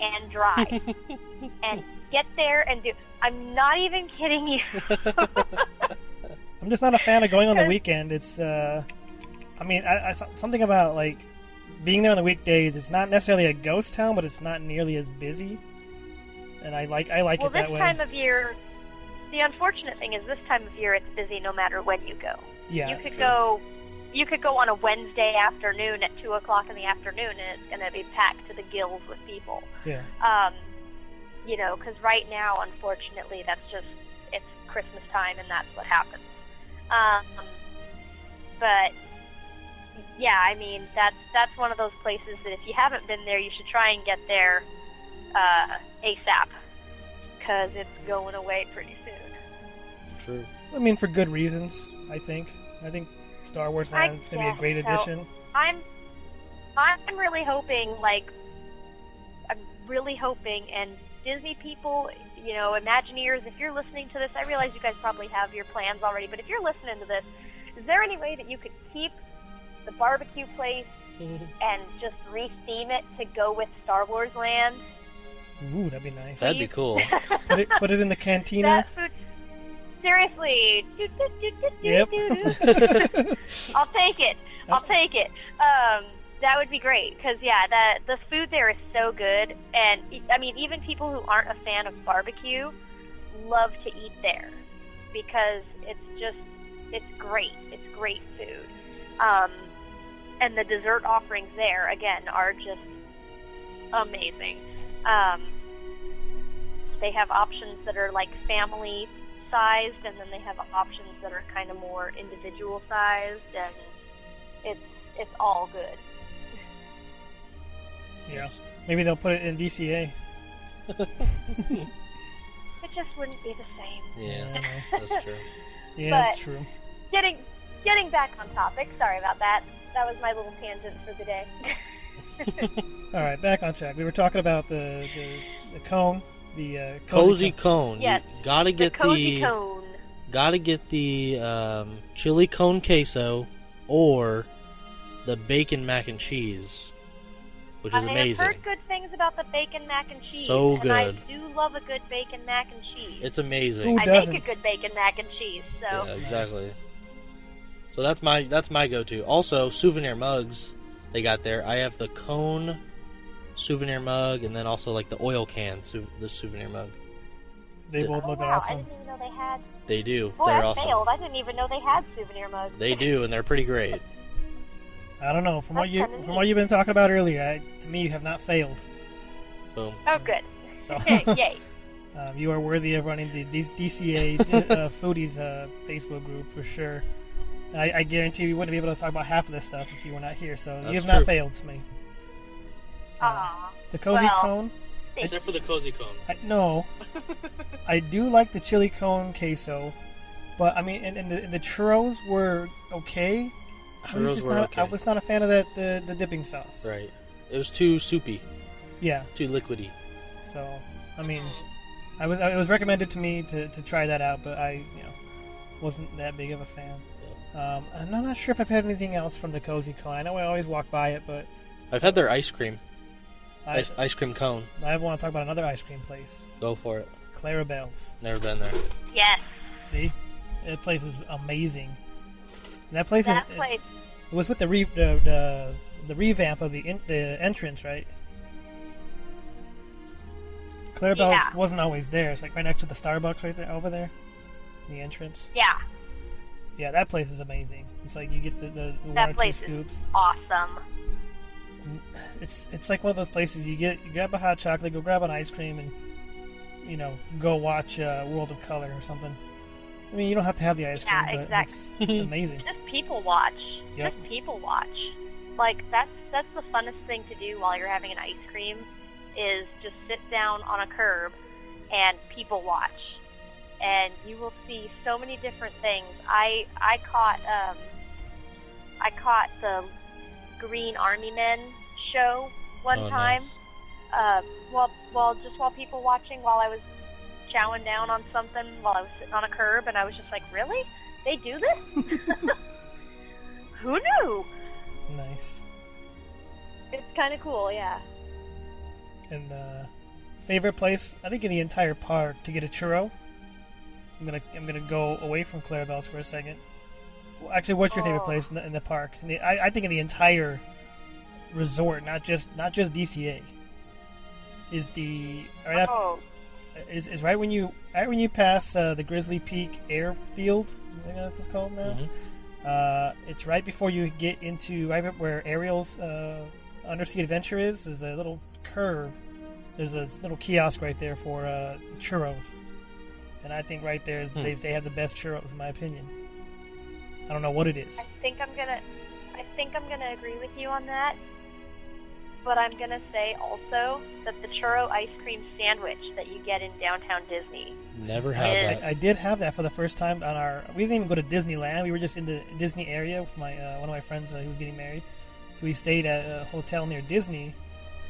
and drive and get there and do. I'm not even kidding you. I'm just not a fan of going on the weekend. It's, uh, I mean, I, I, something about like being there on the weekdays. It's not necessarily a ghost town, but it's not nearly as busy. And I like, I like well, it that way. Well, this time of year, the unfortunate thing is this time of year it's busy no matter when you go. yeah, you could true. go you could go on a Wednesday afternoon at two o'clock in the afternoon and it's going to be packed to the gills with people. yeah. Um, you know, because right now, unfortunately, that's just it's Christmas time and that's what happens. Um, but yeah, I mean that's that's one of those places that if you haven't been there, you should try and get there uh, ASAP because it's going away pretty soon. True. I mean, for good reasons. I think. I think Star Wars Land is going to be a great so. addition. I'm I'm really hoping like I'm really hoping and Disney people, you know, Imagineers, if you're listening to this, I realize you guys probably have your plans already, but if you're listening to this, is there any way that you could keep the barbecue place and just re-theme it to go with Star Wars Land? Ooh, that'd be nice. That'd be cool. put it, put it in the cantina. That food seriously. Yep. I'll take it. I'll take it. Um, that would be great because yeah, the the food there is so good, and I mean even people who aren't a fan of barbecue love to eat there because it's just it's great. It's great food, um, and the dessert offerings there again are just amazing. Um, they have options that are like family sized, and then they have options that are kind of more individual sized, and it's it's all good. yeah. Maybe they'll put it in DCA. It just wouldn't be the same. Yeah, that's true. Yeah, But- that's true. Getting getting back on topic. Sorry about that. That was my little tangent for the day. All right, back on track. We were talking about the the, the cone, the uh, Cozy cone. cone. Yes. You gotta the get cozy the, cone. gotta get the um, chili cone queso or the bacon mac and cheese, which is amazing. I've heard good things about the bacon mac and cheese. So And I do love a good bacon mac and cheese. It's amazing. Who I doesn't? make a good bacon mac and cheese, so Yeah, exactly. So that's my that's my go-to. Also, souvenir mugs they got there. I have the cone souvenir mug, and then also like the oil can sou- the souvenir mug. They the- both Oh, look wow, I awesome. didn't even know they had. They do. Boy, They're I awesome. failed. I didn't even know they had souvenir mugs. They do, and they're pretty great. I don't know. From what you from neat. what you've been talking about earlier, I, to me, you have not failed. Boom. Oh, good. So Yay. um, you are worthy of running the DCA uh, Foodies uh, Facebook group for sure. I, I guarantee we wouldn't be able to talk about half of this stuff if you were not here. So you That's have not failed to me. Aw. The cozy Well- cone. Except for the cozy cone. I, no, I do like the chili cone queso, but I mean, and, and, the, and the churros were okay. I was Churros just were not. okay. I was not a fan of that the, the dipping sauce. Right. It was too soupy, Yeah. too liquidy. So I mean, I was it was recommended to me to, to try that out, but I you know wasn't that big of a fan. Um, and I'm not sure if I've had anything else from the cozy cone. I know I always walk by it, but I've had their ice cream, I ice, ice cream cone. I want to talk about another ice cream place, Go for it. Clarabelle's. Never been there. Yes. See, that place is amazing. And that place That is place. it was with the re, the, the the revamp of the in, the entrance, right? Clarabelle's Yeah. wasn't always there. It's like right next to the Starbucks, right there, over there, the entrance. Yeah. Yeah, that place is amazing. It's like you get the, the, the one That or two place is scoops. awesome. It's it's like one of those places you get you grab a hot chocolate, go grab an ice cream, and you know go watch uh, World of Color or something. I mean, you don't have to have the ice Yeah, cream, but exact- it's, it's amazing. Just people watch. Yep. Just people watch. Like that's that's the funnest thing to do while you're having an ice cream is just sit down on a curb and people watch. And you will see so many different things. I I caught um I caught the Green Army Men show one Oh, time. nice. Um, well, well, just while people watching, while I was chowing down on something, while I was sitting on a curb, and I was just like, really? they do this? Who knew? Nice. It's kind of cool, yeah. And uh, favorite place, I think in the entire park to get a churro. I'm gonna I'm gonna go away from Clarabelle's for a second. Well, actually, what's your favorite Oh. place in the, in the park? In the, I, I think in the entire resort, not just not just DCA, is the right after, Oh, is, is right when you right when you pass uh, the Grizzly Peak Airfield. I think that's what it's called now. Mhm. Uh, it's right before you get into right where Ariel's uh, undersea adventure is. Is a little curve. There's a little kiosk right there for uh, churros, and I think right there is Hmm. they they have the best churros in my opinion. I don't know what it is. I think I'm gonna, I think I'm gonna agree with you on that. But I'm gonna say also that the churro ice cream sandwich that you get in downtown Disney. Never had Yeah. that. I, I did have that for the first time on our. We didn't even go to Disneyland. We were just in the Disney area with my uh, one of my friends uh, who was getting married. So we stayed at a hotel near Disney.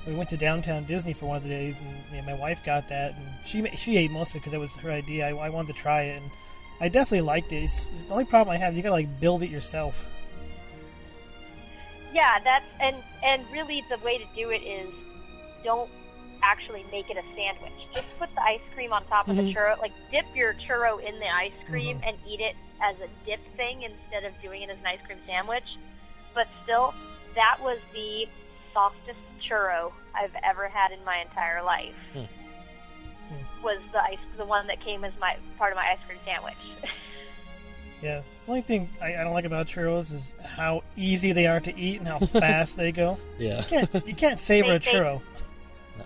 We went to downtown Disney for one of the days, and yeah, my wife got that, and she she ate most of it because it was her idea. I, I wanted to try it, and I definitely liked it. It's, it's the only problem I have is you gotta like build it yourself. Yeah, that's and and really the way to do it is don't actually make it a sandwich. Just put the ice cream on top of Mhm. the churro. Like dip your churro in the ice cream and eat it as a dip thing instead of doing it as an ice cream sandwich. But still, that was the softest churro I've ever had in my entire life. Hmm. Was the ice the one that came as my part of my ice cream sandwich? Yeah. The only thing I, I don't like about churros is how easy they are to eat and how fast they go. Yeah. You can't you can't savor They- a churro. no,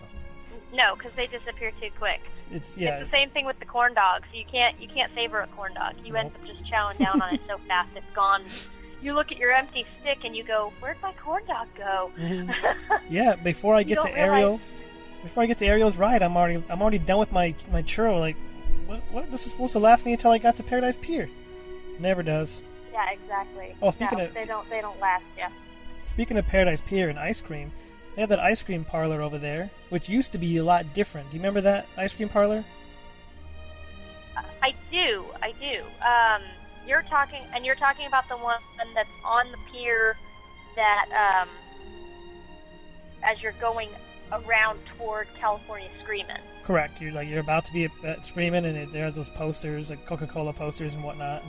No, because they disappear too quick. It's, it's yeah. It's the same thing with the corn dogs. You can't you can't savor a corn dog. You end up just chowing down on it so fast it's gone. You look at your empty stick and you go, "Where'd my corn dog go?" Mm-hmm. Yeah, before I get to realize- Ariel, before I get to Ariel's ride, I'm already I'm already done with my my churro. Like, what? What? This is supposed to last me until I got to Paradise Pier. Never does. yeah, exactly. Oh, speaking no, of- they don't they don't last. Yeah. Speaking of Paradise Pier and ice cream, they have that ice cream parlor over there, which used to be a lot different. Do you remember that ice cream parlor? I do, I do. Um, you're talking, and you're talking about the one that's on the pier that, um, as you're going around toward California Screamin'. Correct. You're like you're about to be at, at Screamin', and it, there's those posters, like Coca-Cola posters and whatnot.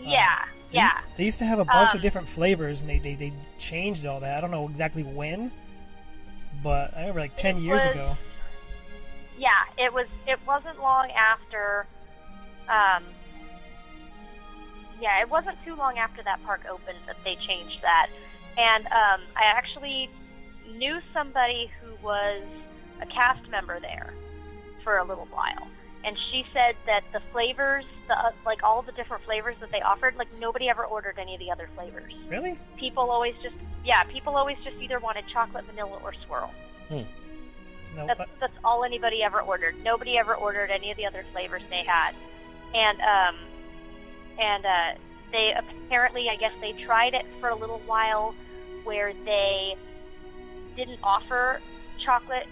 Yeah, They- yeah. They used to have a bunch Um, of different flavors, and they, they they changed all that. I don't know exactly when, but I remember like ten years was- ago. Yeah, it was. It wasn't long after. Um, yeah, it wasn't too long after that park opened that they changed that, and um, I actually knew somebody who was a cast member there for a little while, and she said that the flavors, the uh, like all the different flavors that they offered, like nobody ever ordered any of the other flavors. Really? People always just, yeah, people always just either wanted chocolate, vanilla, or swirl. Hmm. No, That's, but- that's all anybody ever ordered. Nobody ever ordered any of the other flavors they had, and um, and uh, they apparently, I guess, they tried it for a little while, where they didn't offer chocolate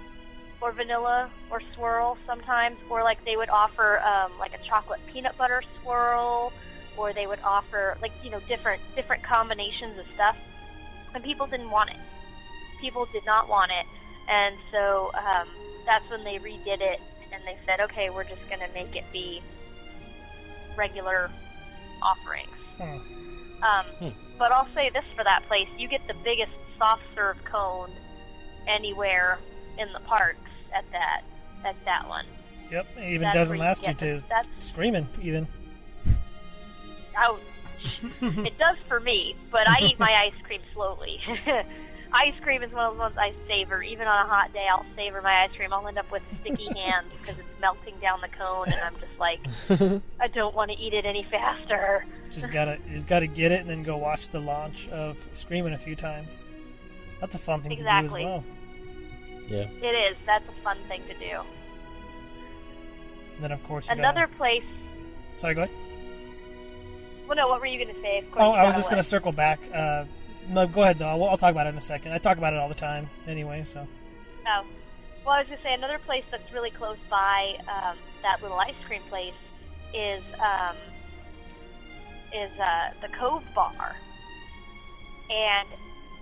or vanilla or swirl sometimes, or like they would offer um, like a chocolate peanut butter swirl, or they would offer like you know different different combinations of stuff, and people didn't want it. People did not want it and so um, that's when they redid it, and they said, okay, we're just going to make it be regular offerings. Hmm. Um, Hmm. But I'll say this for that place: you get the biggest soft serve cone anywhere in the parks at that at that one. Yep, it even That's doesn't you last you get to that's screaming even. Ouch. it does for me, but I eat my ice cream slowly. ice cream is one of the ones I savor. Even on a hot day, I'll savor my ice cream. I'll end up with sticky hands because it's melting down the cone, and I'm just like, I don't want to eat it any faster. Just gotta just gotta get it and then go watch the launch of Screamin' a few times. That's a fun thing Exactly. to do as well. Yeah. It is. That's a fun thing to do. And then of course Another Gotta, place. sorry, go ahead. Well, no. What were you going to say? Of course Oh, I was just gonna circle back. Uh, no, go ahead though. I'll, I'll talk about it in a second. I talk about it all the time anyway. So Oh. Well, I was going to say another place that's really close by um, that little ice cream place is um, is uh, the Cove Bar, and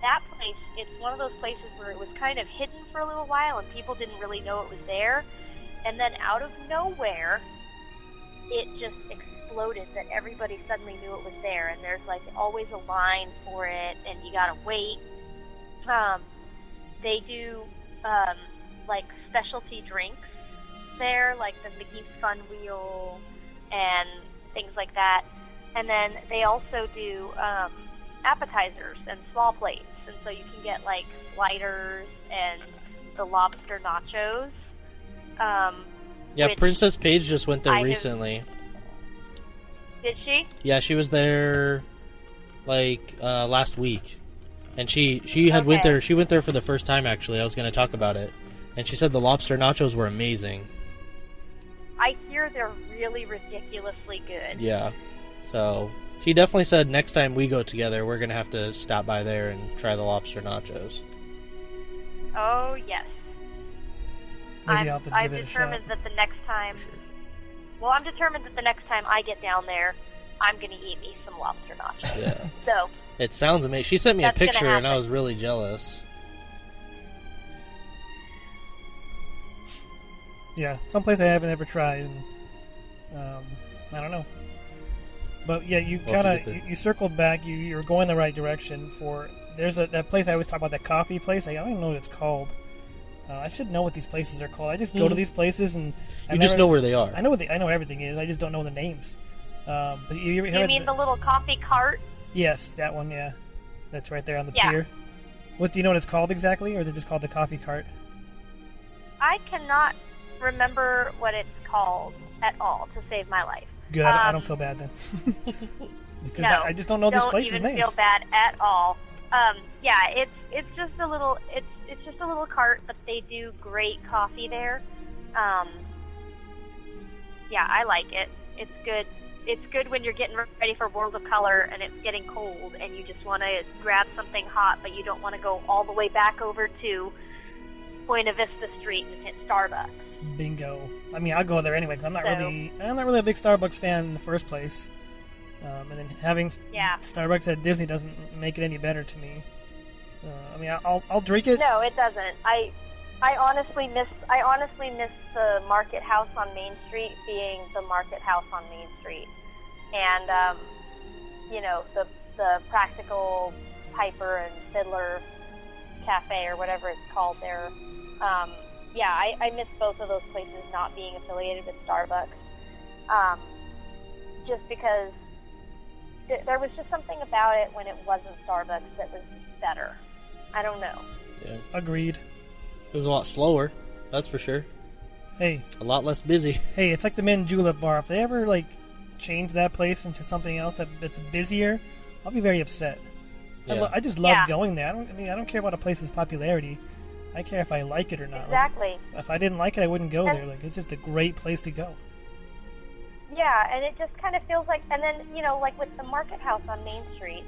that place it's one of those places where it was kind of hidden for a little while and people didn't really know it was there, and then out of nowhere, it just exploded that everybody suddenly knew it was there, and there's like always a line for it, and you gotta wait. Um, they do um, like specialty drinks there, like the Mickey's Fun Wheel and things like that. And then they also do um, appetizers and small plates, and so you can get like sliders and the lobster nachos. Um, Yeah, Princess Paige just went there I have- recently. Did she? Yeah, she was there like uh, last week, and she she had went there. She went there for the first time. Actually, I was going to talk about it, and she said the lobster nachos were amazing. I hear they're really ridiculously good. Yeah, so she definitely said next time we go together, we're going to have to stop by there and try the lobster nachos. Oh yes. Maybe I'm, I'll have I've give it a determined that the next time. Well, I'm determined that the next time I get down there, I'm going to eat me some lobster nachos. Yeah, So it sounds amazing. She sent me a picture, and I was really jealous. Yeah, someplace I haven't ever tried. And, um, I don't know. But yeah, you We'll kind of you, you circled back. You you were going the right direction for. There's a that place I always talk about that coffee place. I don't even know what it's called. Uh, I should know what these places are called. I just go to Mhm. these places and I You just know where they are. I know what they, I know everything is. I just don't know the names. Um, but you, you, you heard mean the little coffee cart? Yes, that one. Yeah, that's right there on the Yeah. pier. What do you know what it's called exactly, or is it just called the coffee cart? I cannot remember what it's called at all to save my life. Good. I, don't, I Um, don't feel bad then. because no, I, I just don't know don't these places' names. feel bad at all. Um, yeah, it's it's just a little it's it's just a little cart, but they do great coffee there. Um, yeah, I like it. It's good. It's good when you're getting ready for World of Color and it's getting cold and you just want to grab something hot, but you don't want to go all the way back over to Buena Vista Street and hit Starbucks. Bingo. I mean, I'll go there anyway because I'm not So- really I'm not really a big Starbucks fan in the first place. Um, and then having Yeah. Starbucks at Disney doesn't make it any better to me. Uh, I mean, I'll I'll drink it. No, it doesn't. I I honestly miss I honestly miss the Market House on Main Street being the Market House on Main Street, and um, you know the the practical Piper and Fiddler Cafe or whatever it's called there. Um, yeah, I, I miss both of those places not being affiliated with Starbucks, um, just because th- there was just something about it when it wasn't Starbucks that was better. I don't know. Yeah, Agreed. it was a lot slower. That's for sure. Hey, A lot less busy. hey, it's like the Mint Julep Bar. If they ever like change that place into something else that, that's busier, I'll be very upset. I, Yeah. lo- I just love Yeah. going there. I don't. I mean, I don't care about a place's popularity. I care if I like it or not. Like, Exactly. if I didn't like it, I wouldn't go And- there. Like it's just a great place to go. Yeah, and it just kind of feels like, and then you know, like with the Market House on Main Street,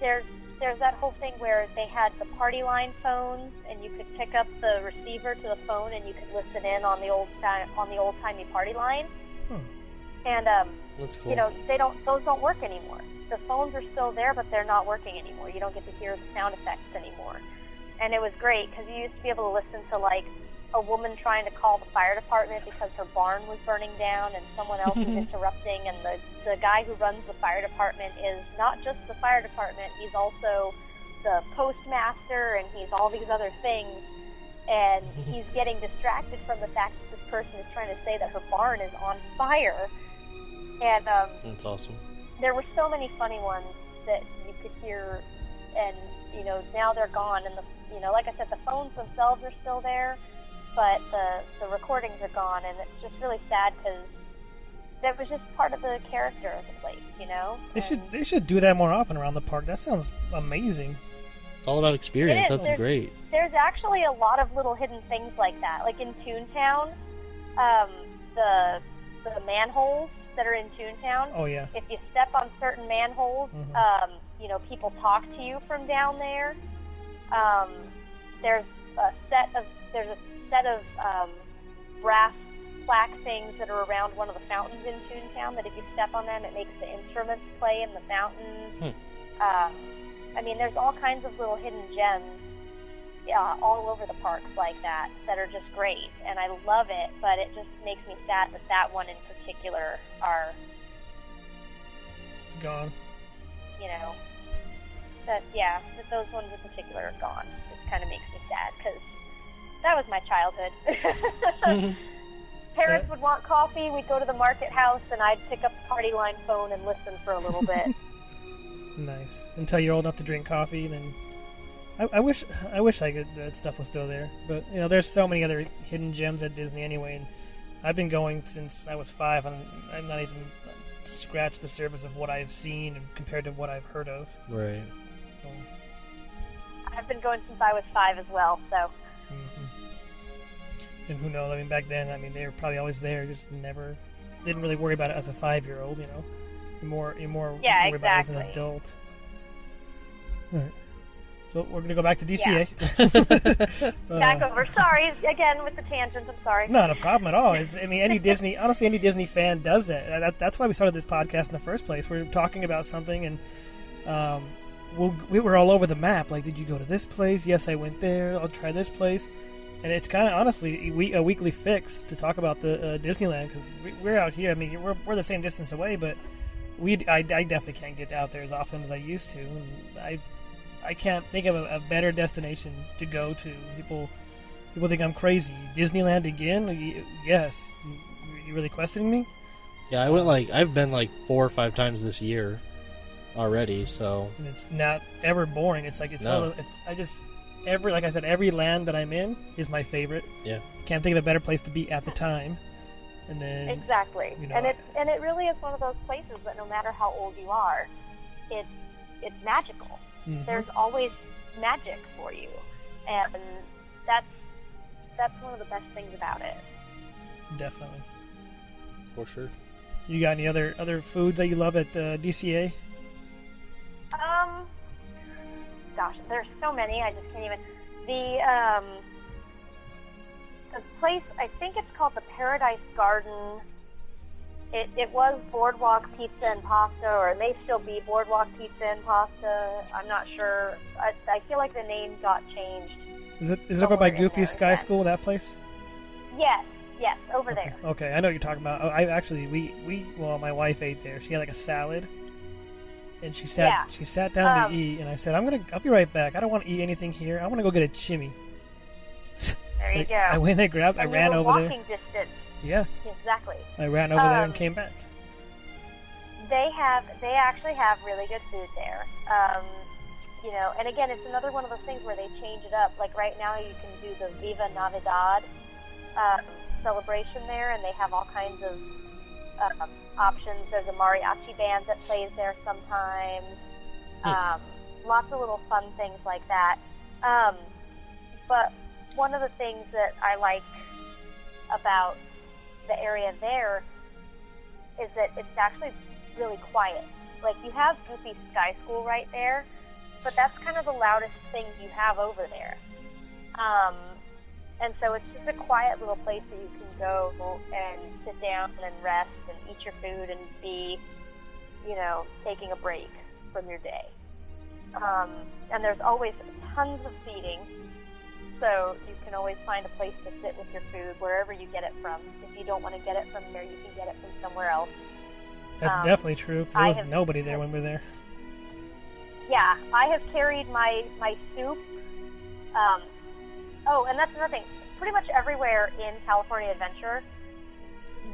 there's there's that whole thing where they had the party line phones, and you could pick up the receiver to the phone, and you could listen in on the old ti- on the old timey party line. Hmm. And um, That's cool. you know, they don't those don't work anymore. The phones are still there, but they're not working anymore. You don't get to hear the sound effects anymore. And it was great because you used to be able to listen to like a woman trying to call the fire department because her barn was burning down and someone else was interrupting. And the the guy who runs the fire department is not just the fire department; he's also the postmaster and he's all these other things. And he's getting distracted from the fact that this person is trying to say that her barn is on fire. And um, That's awesome. there were so many funny ones that you could hear, and you know now they're gone. And the you know, like I said, the phones themselves are still there, but the the recordings are gone, and it's just really sad because that was just part of the character of the place, you know. They should they should do that more often around the park. That sounds amazing. It's all about experience. That's There's- great. There's actually a lot of little hidden things like that, like in Toontown, um, the the manholes that are in Toontown. Oh yeah. if you step on certain manholes, Mhm. um, you know, people talk to you from down there. Um, there's a set of there's a set of um, brass plaque things that are around one of the fountains in Toontown. That if you step on them, it makes the instruments play in the fountain. Hmm. Um, I mean, there's all kinds of little hidden gems uh, all over the parks like that that are just great, and I love it. But it just makes me sad that that one in particular are, It's gone. you know, that yeah, that those ones in particular are gone. It kind of makes me sad because that was my childhood. Mm-hmm. Parents would want coffee. We'd go to the market house, and I'd pick up the party line phone and listen for a little bit. Nice. Until you're old enough to drink coffee, then. I, I wish I wish I could that stuff was still there, but you know, there's so many other hidden gems at Disney anyway, and I've been going since I was five, and I'm not even scratched the surface of what I've seen compared to what I've heard of. Right. I've been going since I was five as well, so mhm. And who knows? I mean, back then, I mean, they were probably always there, just never didn't really worry about it as a five year old. You know, you're more you're more Yeah, worried about it as an adult. All right. So we're gonna go back to DCA. Uh, back over. Sorry again with the tangents. I'm sorry. Not a problem at all. It's, I mean, any Disney, honestly, any Disney fan does that. that. That's why we started this podcast in the first place. We're talking about something, and um, we'll, we were all over the map. Like, did you go to this place? Yes, I went there. I'll try this place. And it's kind of honestly we, a weekly fix to talk about the uh, Disneyland because we, we're out here. I mean, we're, we're the same distance away, but we I, I definitely can't get out there as often as I used to. And I I can't think of a, a better destination to go to. People people think I'm crazy. Disneyland again? Yes. You, you really questioning me? Yeah, I went like I've been like four or five times this year already. So And it's not ever boring. It's like it's, No. one of the- it's I just every like I said every land that I'm in is my favorite. yeah, Can't think of a better place to be at the time. And then Exactly. you know, and it's and it really is one of those places that no matter how old you are, it's it's magical. Mhm. There's always magic for you, and that's that's one of the best things about it. definitely. for sure. You got any other other foods that you love at uh, DCA? Um, gosh, there's so many. I just can't even. The um, the place I think it's called the Paradise Garden. It, it was Boardwalk Pizza and Pasta, or it may still be Boardwalk Pizza and Pasta. I'm not sure. I, I feel like the name got changed. Is it is it over by Goofy's Sky. School? That place? Yes, yes, over there. Okay, I know what you're talking about. Oh, I actually we we well, my wife ate there. She had like a salad, and she sat Yeah. she sat down Um, to eat, and I said, "I'm gonna I'll be right back. I don't want to eat anything here. I want to go get a chimmy." There So you go. I went and grabbed. I And you ran over there. walking distance. Yeah, Exactly. I ran over there and Um, came back. they have they actually have really good food there um, you know and again it's another one of those things where they change it up like right now you can do the viva navidad um, celebration there and they have all kinds of um, options there's a mariachi band that plays there sometimes um, lots of little fun things like that um, but one of the things that i like about the area there is that it's actually really quiet. Like you have Goofy Sky School right there, but that's kind of the loudest thing you have over there. Um, and so it's just a quiet little place that you can go and sit down and rest and eat your food and be, you know, taking a break from your day. Um, and there's always tons of seating, so you can always find a place to sit with your food wherever you get it from. If you don't want to get it from there, you can get it from somewhere else. That's um, definitely true. There I was have- nobody there when we were there. Yeah, I have carried my my soup. Um, oh, and that's another thing. Pretty much everywhere in California Adventure,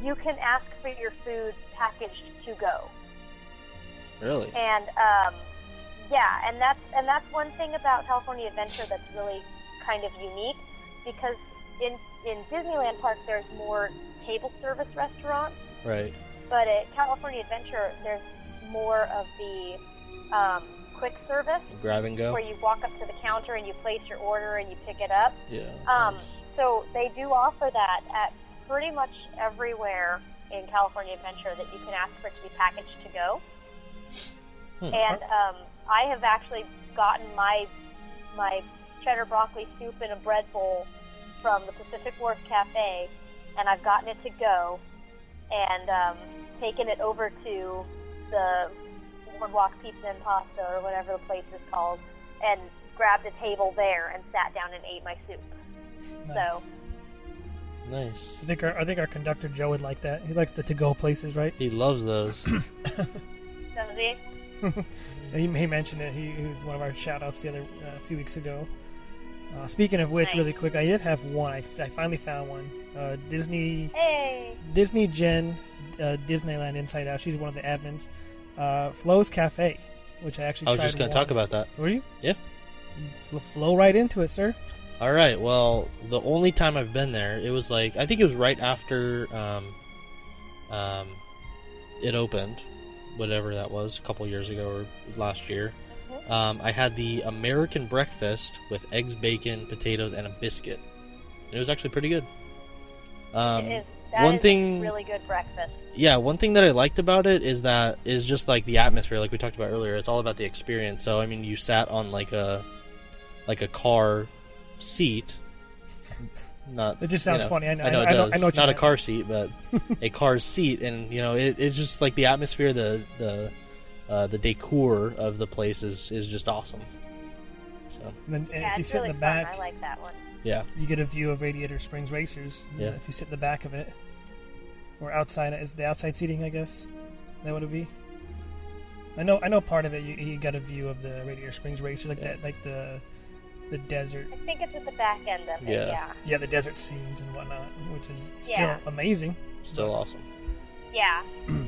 you can ask for your food packaged to go. Really? And um, yeah, and that's and that's one thing about California Adventure that's really kind of unique because in in Disneyland Park there's more table service restaurants, Right. but at California Adventure there's more of the um, quick service Grab and go. where you walk up to the counter and you place your order and you pick it up. Yeah. Um, nice. so they do offer that at pretty much everywhere in California Adventure that you can ask for it to be packaged to go. Hmm. And um, I have actually gotten my my cheddar broccoli soup in a bread bowl from the Pacific Wharf Cafe, and I've gotten it to go, and um, taken it over to the Boardwalk Pizza and Pasta or whatever the place is called, and grabbed a table there and sat down and ate my soup. Nice. So Nice. I think our I think our conductor Joe would like that. He likes the to-go places, right? He loves those. does he? He, he mentioned it. He, he was one of our shout-outs the other uh, a few weeks ago. Uh, speaking of which, Nice. really quick, I did have one. I, I finally found one. Uh, Disney Hey. Disney Jen uh, Disneyland Inside Out. She's one of the admins. Uh, Flo's Cafe, which I actually I was tried just gonna talk about that. Were you? Yeah. Fl- flow right into it, sir. All right. Well, the only time I've been there, it was like I think it was right after um, um, it opened, whatever that was, a couple years ago or last year. Um, I had the American breakfast with eggs, bacon, potatoes, and a biscuit. And it was actually pretty good. Um, it is, that one is thing, really good breakfast. yeah, one thing that I liked about it is that is just like the atmosphere, like we talked about earlier. It's all about the experience. So I mean, you sat on like a like a car seat. Not It just you sounds funny. I know- I know I it know- does. I know what you Not a car seat, but a car's seat, and you know, it, it's just like the atmosphere, the the uh, the decor of the place is is just awesome. So And then and Yeah, if you it's sit really in the fun. back, I like that one. Yeah, you get a view of Radiator Springs Racers. Yeah. If you sit in the back of it, or outside, is the outside seating? I guess that would it be. I know. I know. Part of it, you, you got a view of the Radiator Springs Racers, like Yeah. that, like the the desert. I think it's at the back end of it. Yeah. Yeah. Yeah, the desert scenes and whatnot, which is still Yeah. amazing. still awesome. Yeah.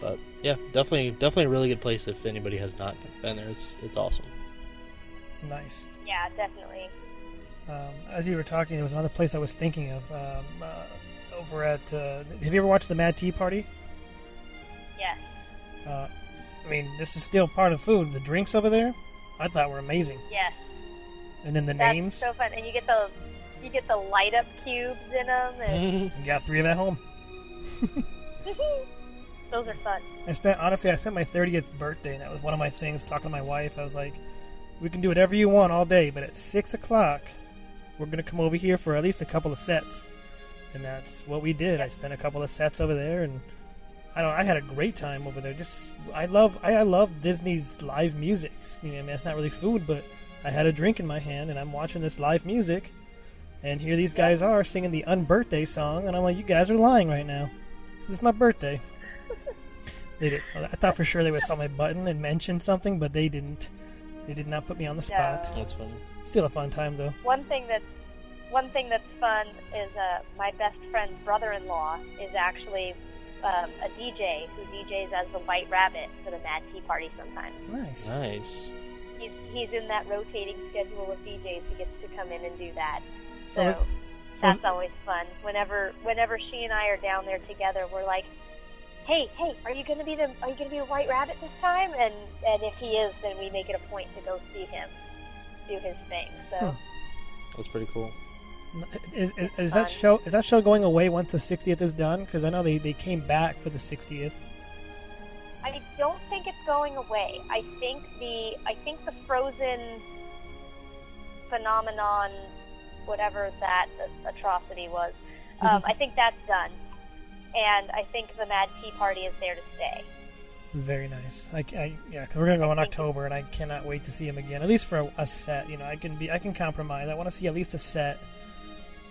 But yeah, definitely definitely a really good place if anybody has not been there. It's it's awesome. Nice. Yeah. Definitely. Um, as you were talking, there was another place I was thinking of. Um, uh, over at, uh, have you ever watched the Mad Tea Party? Yes. Uh, I mean, this is still part of food. The drinks over there, I thought were amazing. Yes. And then the That's names, so fun, and you get the you get the light up cubes in them, and you got three of them at home. those are fun. I spent honestly, I spent my 30th birthday, and that was one of my things. Talking to my wife, I was like, "We can do whatever you want all day, but at six o'clock, we're gonna come over here for at least a couple of sets." And that's what we did. I spent a couple of sets over there, and I don't. I had a great time over there. Just I love I, I love Disney's live music. I mean, it's not really food, but I had a drink in my hand, and I'm watching this live music, and here these guys are singing the unbirthday song, and I'm like, "You guys are lying right now. This is my birthday." They did. I thought for sure they would saw my button and mention something, but they didn't. They did not put me on the spot. That's funny. Still a fun time though. One thing that's one thing that's fun is uh, my best friend's brother-in-law is actually um, a DJ who DJs as the White Rabbit for the Mad Tea Party sometimes. Nice. Nice. He's he's in that rotating schedule of DJs who gets to come in and do that. So, So, this, so that's always fun. Whenever whenever she and I are down there together, we're like, "Hey, hey, are you gonna be the are you gonna be the White Rabbit this time?" And and if he is, then we make it a point to go see him do his thing. So Hmm. That's pretty cool. is, is, is that show is that show going away once the 60th is done? Because I know they, they came back for the 60th. I don't think it's going away. I think the I think the Frozen phenomenon, whatever that atrocity was, um, I think that's done. And I think the Mad Tea Party is there to stay. Very nice. I, I yeah, because we're gonna go in October, and I cannot wait to see him again. At least for a, a set. You know, I can be I can compromise. I want to see at least a set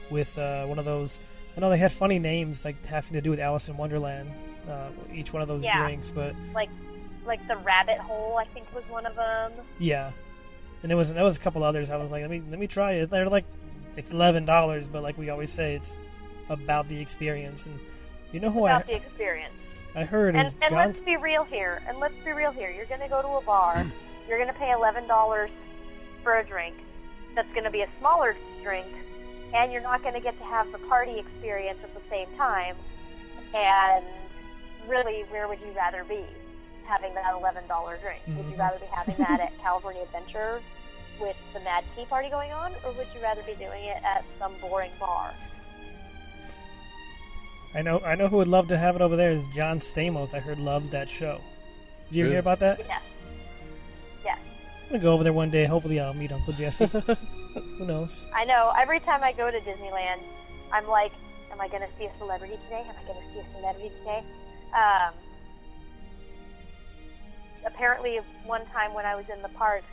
with uh, one of those. I know they had funny names like having to do with Alice in Wonderland. Uh, each one of those Yeah. drinks, but Like like the Rabbit Hole, I think was one of them. Yeah, and it was there was a couple others. I was like, let me let me try it. They're like it's eleven dollars, but like we always say, it's about the experience. And you know who About I the experience. I heard And, and let's be real here. And let's be real here. You're going to go to a bar. you're going to pay eleven dollars for a drink. That's going to be a smaller drink, and you're not going to get to have the party experience at the same time. And really, where would you rather be? Having that eleven dollar drink? Would you Mhm. rather be having that at California Adventure with the Mad Tea Party going on, or would you rather be doing it at some boring bar? I know I know who would love to have it over there is John Stamos. I heard loves that show. Did you Really? hear about that? Yeah. Yes. I'm gonna go over there one day. Hopefully, I'll meet Uncle Jesse. who knows? I know. Every time I go to Disneyland, I'm like, am I going to see a celebrity today? Am I going to see a celebrity today? Um, apparently, one time when I was in the park,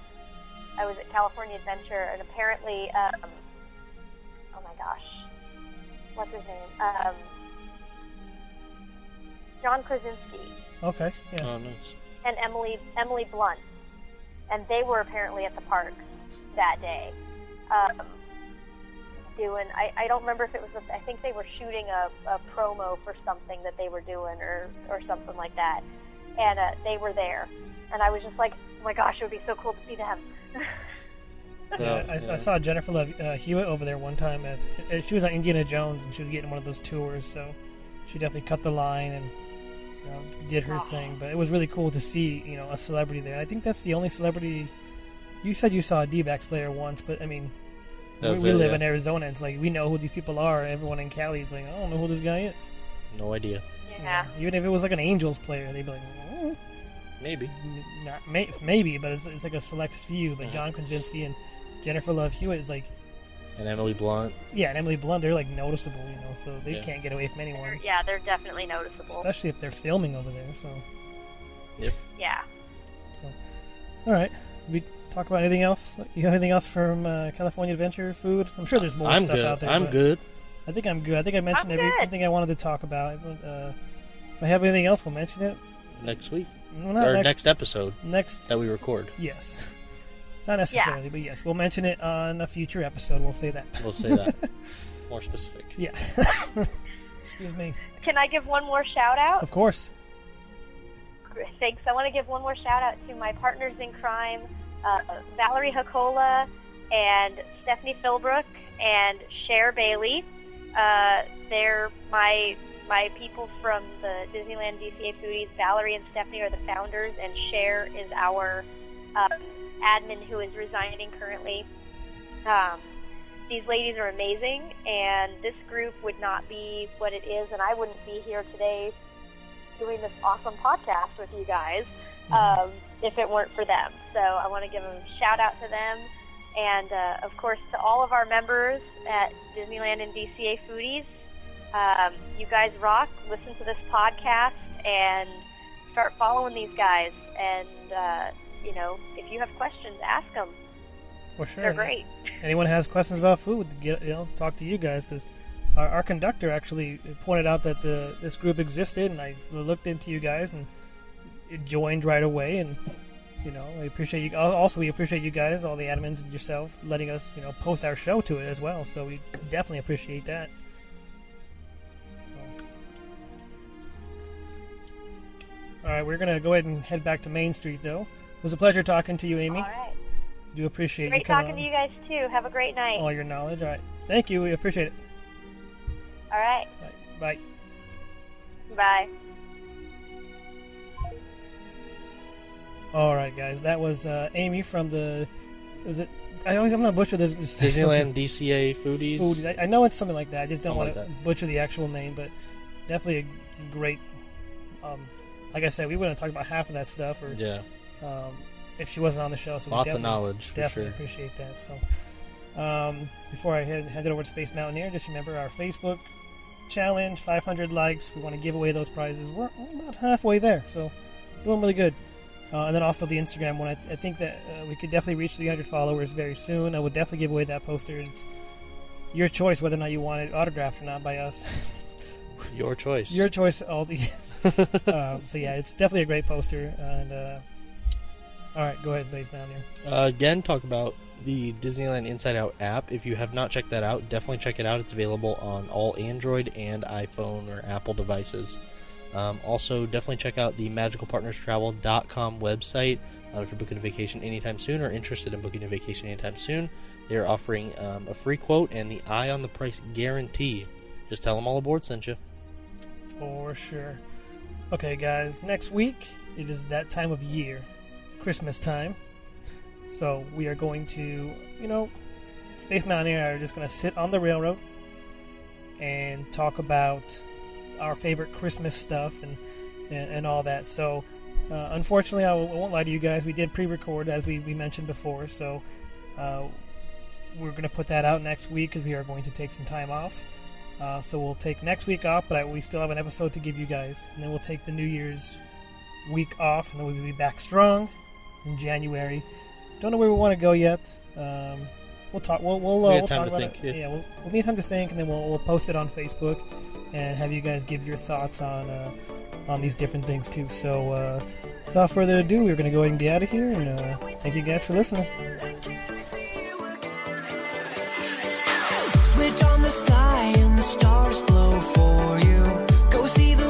I was at California Adventure, and apparently, um, oh my gosh, what's his name? Um, John Krasinski Okay. Yeah. Oh, nice. and Emily Emily Blunt, and they were apparently at the park that day, um, doing. I, I don't remember if it was. A, I think they were shooting a, a promo for something that they were doing, or or something like that, and uh, they were there, and I was just like, oh my gosh, it would be so cool to see them. Yeah, Oh, I. I saw Jennifer Love uh, Hewitt over there one time. At, uh, she was on Indiana Jones, and she was getting one of those tours. So she definitely cut the line and you know, did her thing. But it was really cool to see, you know, a celebrity there. I think that's the only celebrity. You said you saw a D-backs player once, but I mean, we, That's we it, live yeah. in Arizona. It's like we know who these people are. Everyone in Cali is like, I don't know who this guy is. No idea. yeah. Even if it was like an Angels player, they'd be like, "Mm, Maybe. not, may, maybe, but it's, it's like a select few. But Mhm. John Krasinski and Jennifer Love Hewitt is like, And Emily Blunt. yeah, and Emily Blunt, they're like noticeable, you know, so they Yeah. can't get away from anyone, Yeah, they're definitely noticeable. especially if they're filming over there. So, Yep. Yeah. So, all right, we talk about anything else? You have anything else from uh, California Adventure food? I'm sure there's more I'm stuff good. out there. I'm but good. I think I'm good. I think I mentioned I'm every, good. everything I wanted to talk about. Uh, if I have anything else, we'll mention it. Next week. Well, or next, next episode next that we record. Yes. Not necessarily, but yes, we'll mention it on a future episode. We'll say that. We'll say that. More specific. Yeah. Excuse me. Can I give one more shout out? Of course. Thanks. I want to give one more shout out to my partners in crime, uh, Valerie Hakola and Stephanie Philbrook and Cher Bailey. Uh, they're my my people from the Disneyland DCA Foodies. Valerie and Stephanie are the founders, and Cher is our um, admin who is resigning currently. Um, these ladies are amazing, and this group would not be what it is, and I wouldn't be here today doing this awesome podcast with you guys um, if it weren't for them. So I want to give a shout out to them, and uh, of course to all of our members at Disneyland and DCA Foodies. Um, you guys rock. Listen to this podcast and start following these guys. And uh, you know, if you have questions, ask them. For sure. They're great. Anyone has questions about food, get you know, talk to you guys because our, our conductor actually pointed out that the this group existed, and I looked into you guys and it joined right away. And you know, we appreciate you. Also, we appreciate you guys, all the admins and yourself, letting us you know post our show to it as well. So we definitely appreciate that. All right, we're gonna go ahead and head back to Main Street, though. It was a pleasure talking to you, Amy. All right. Do appreciate Great you coming talking to you guys too. Have a great night. all your knowledge. All right. Thank you. We appreciate it. All right. Bye. Bye. All right, guys. That was uh, Amy from the. Was it? I always I'm gonna butcher this. this Disneyland DCA foodies. Food. I, I know it's something like that. I just don't Something want like to butcher the actual name, but definitely a great. Um, like I said, we wouldn't have talked about half of that stuff, or Yeah. Um, if she wasn't on the show. So we Lots of definitely- knowledge for Definitely sure. appreciate that. So, um, before I head, head it over to Space Mountaineer, just remember our Facebook challenge 500 likes. We want to give away those prizes. We're about halfway there, so doing really good. Uh, and then also the Instagram one. I, I think that uh, we could definitely reach 300 followers very soon. I would definitely give away that poster. It's your choice whether or not you want it autographed or not by us. Your choice. your choice, Aldi. um, so yeah, it's definitely a great poster. And uh, all right, go ahead, Space Mountaineer. Uh, again, talk about the Disneyland Inside Out app. If you have not checked that out, definitely check it out. It's available on all Android and iPhone or Apple devices. Um, also, definitely check out the magicalpartnerstravel.com website uh, if you're booking a vacation anytime soon or interested in booking a vacation anytime soon. They're offering um, a free quote and the eye on the price guarantee. Just tell them all aboard sent you. For sure. Okay, guys, next week it is that time of year, Christmas time. So we are going to, you know, Space Mountaineer are just going to sit on the railroad and talk about our favorite Christmas stuff and, and, and all that. So, uh, unfortunately, I w- I won't lie to you guys. We did pre record, as we, we mentioned before. So, uh, we're going to put that out next week because we are going to take some time off. Uh, so we'll take next week off, but I, we still have an episode to give you guys. And then we'll take the New Year's week off, and then we'll be back strong in January. Don't know where we want to go yet. Um, we'll talk. We'll we'll, uh, We we'll time talk to about think, it. yeah. we'll, we'll need time to think, and then we'll, we'll post it on Facebook and have you guys give your thoughts on uh, on these different things too. So, uh, without further ado, we're going to go ahead and get out of here, and uh, thank you guys for listening. Switch on the sky and the stars glow for you. Go see the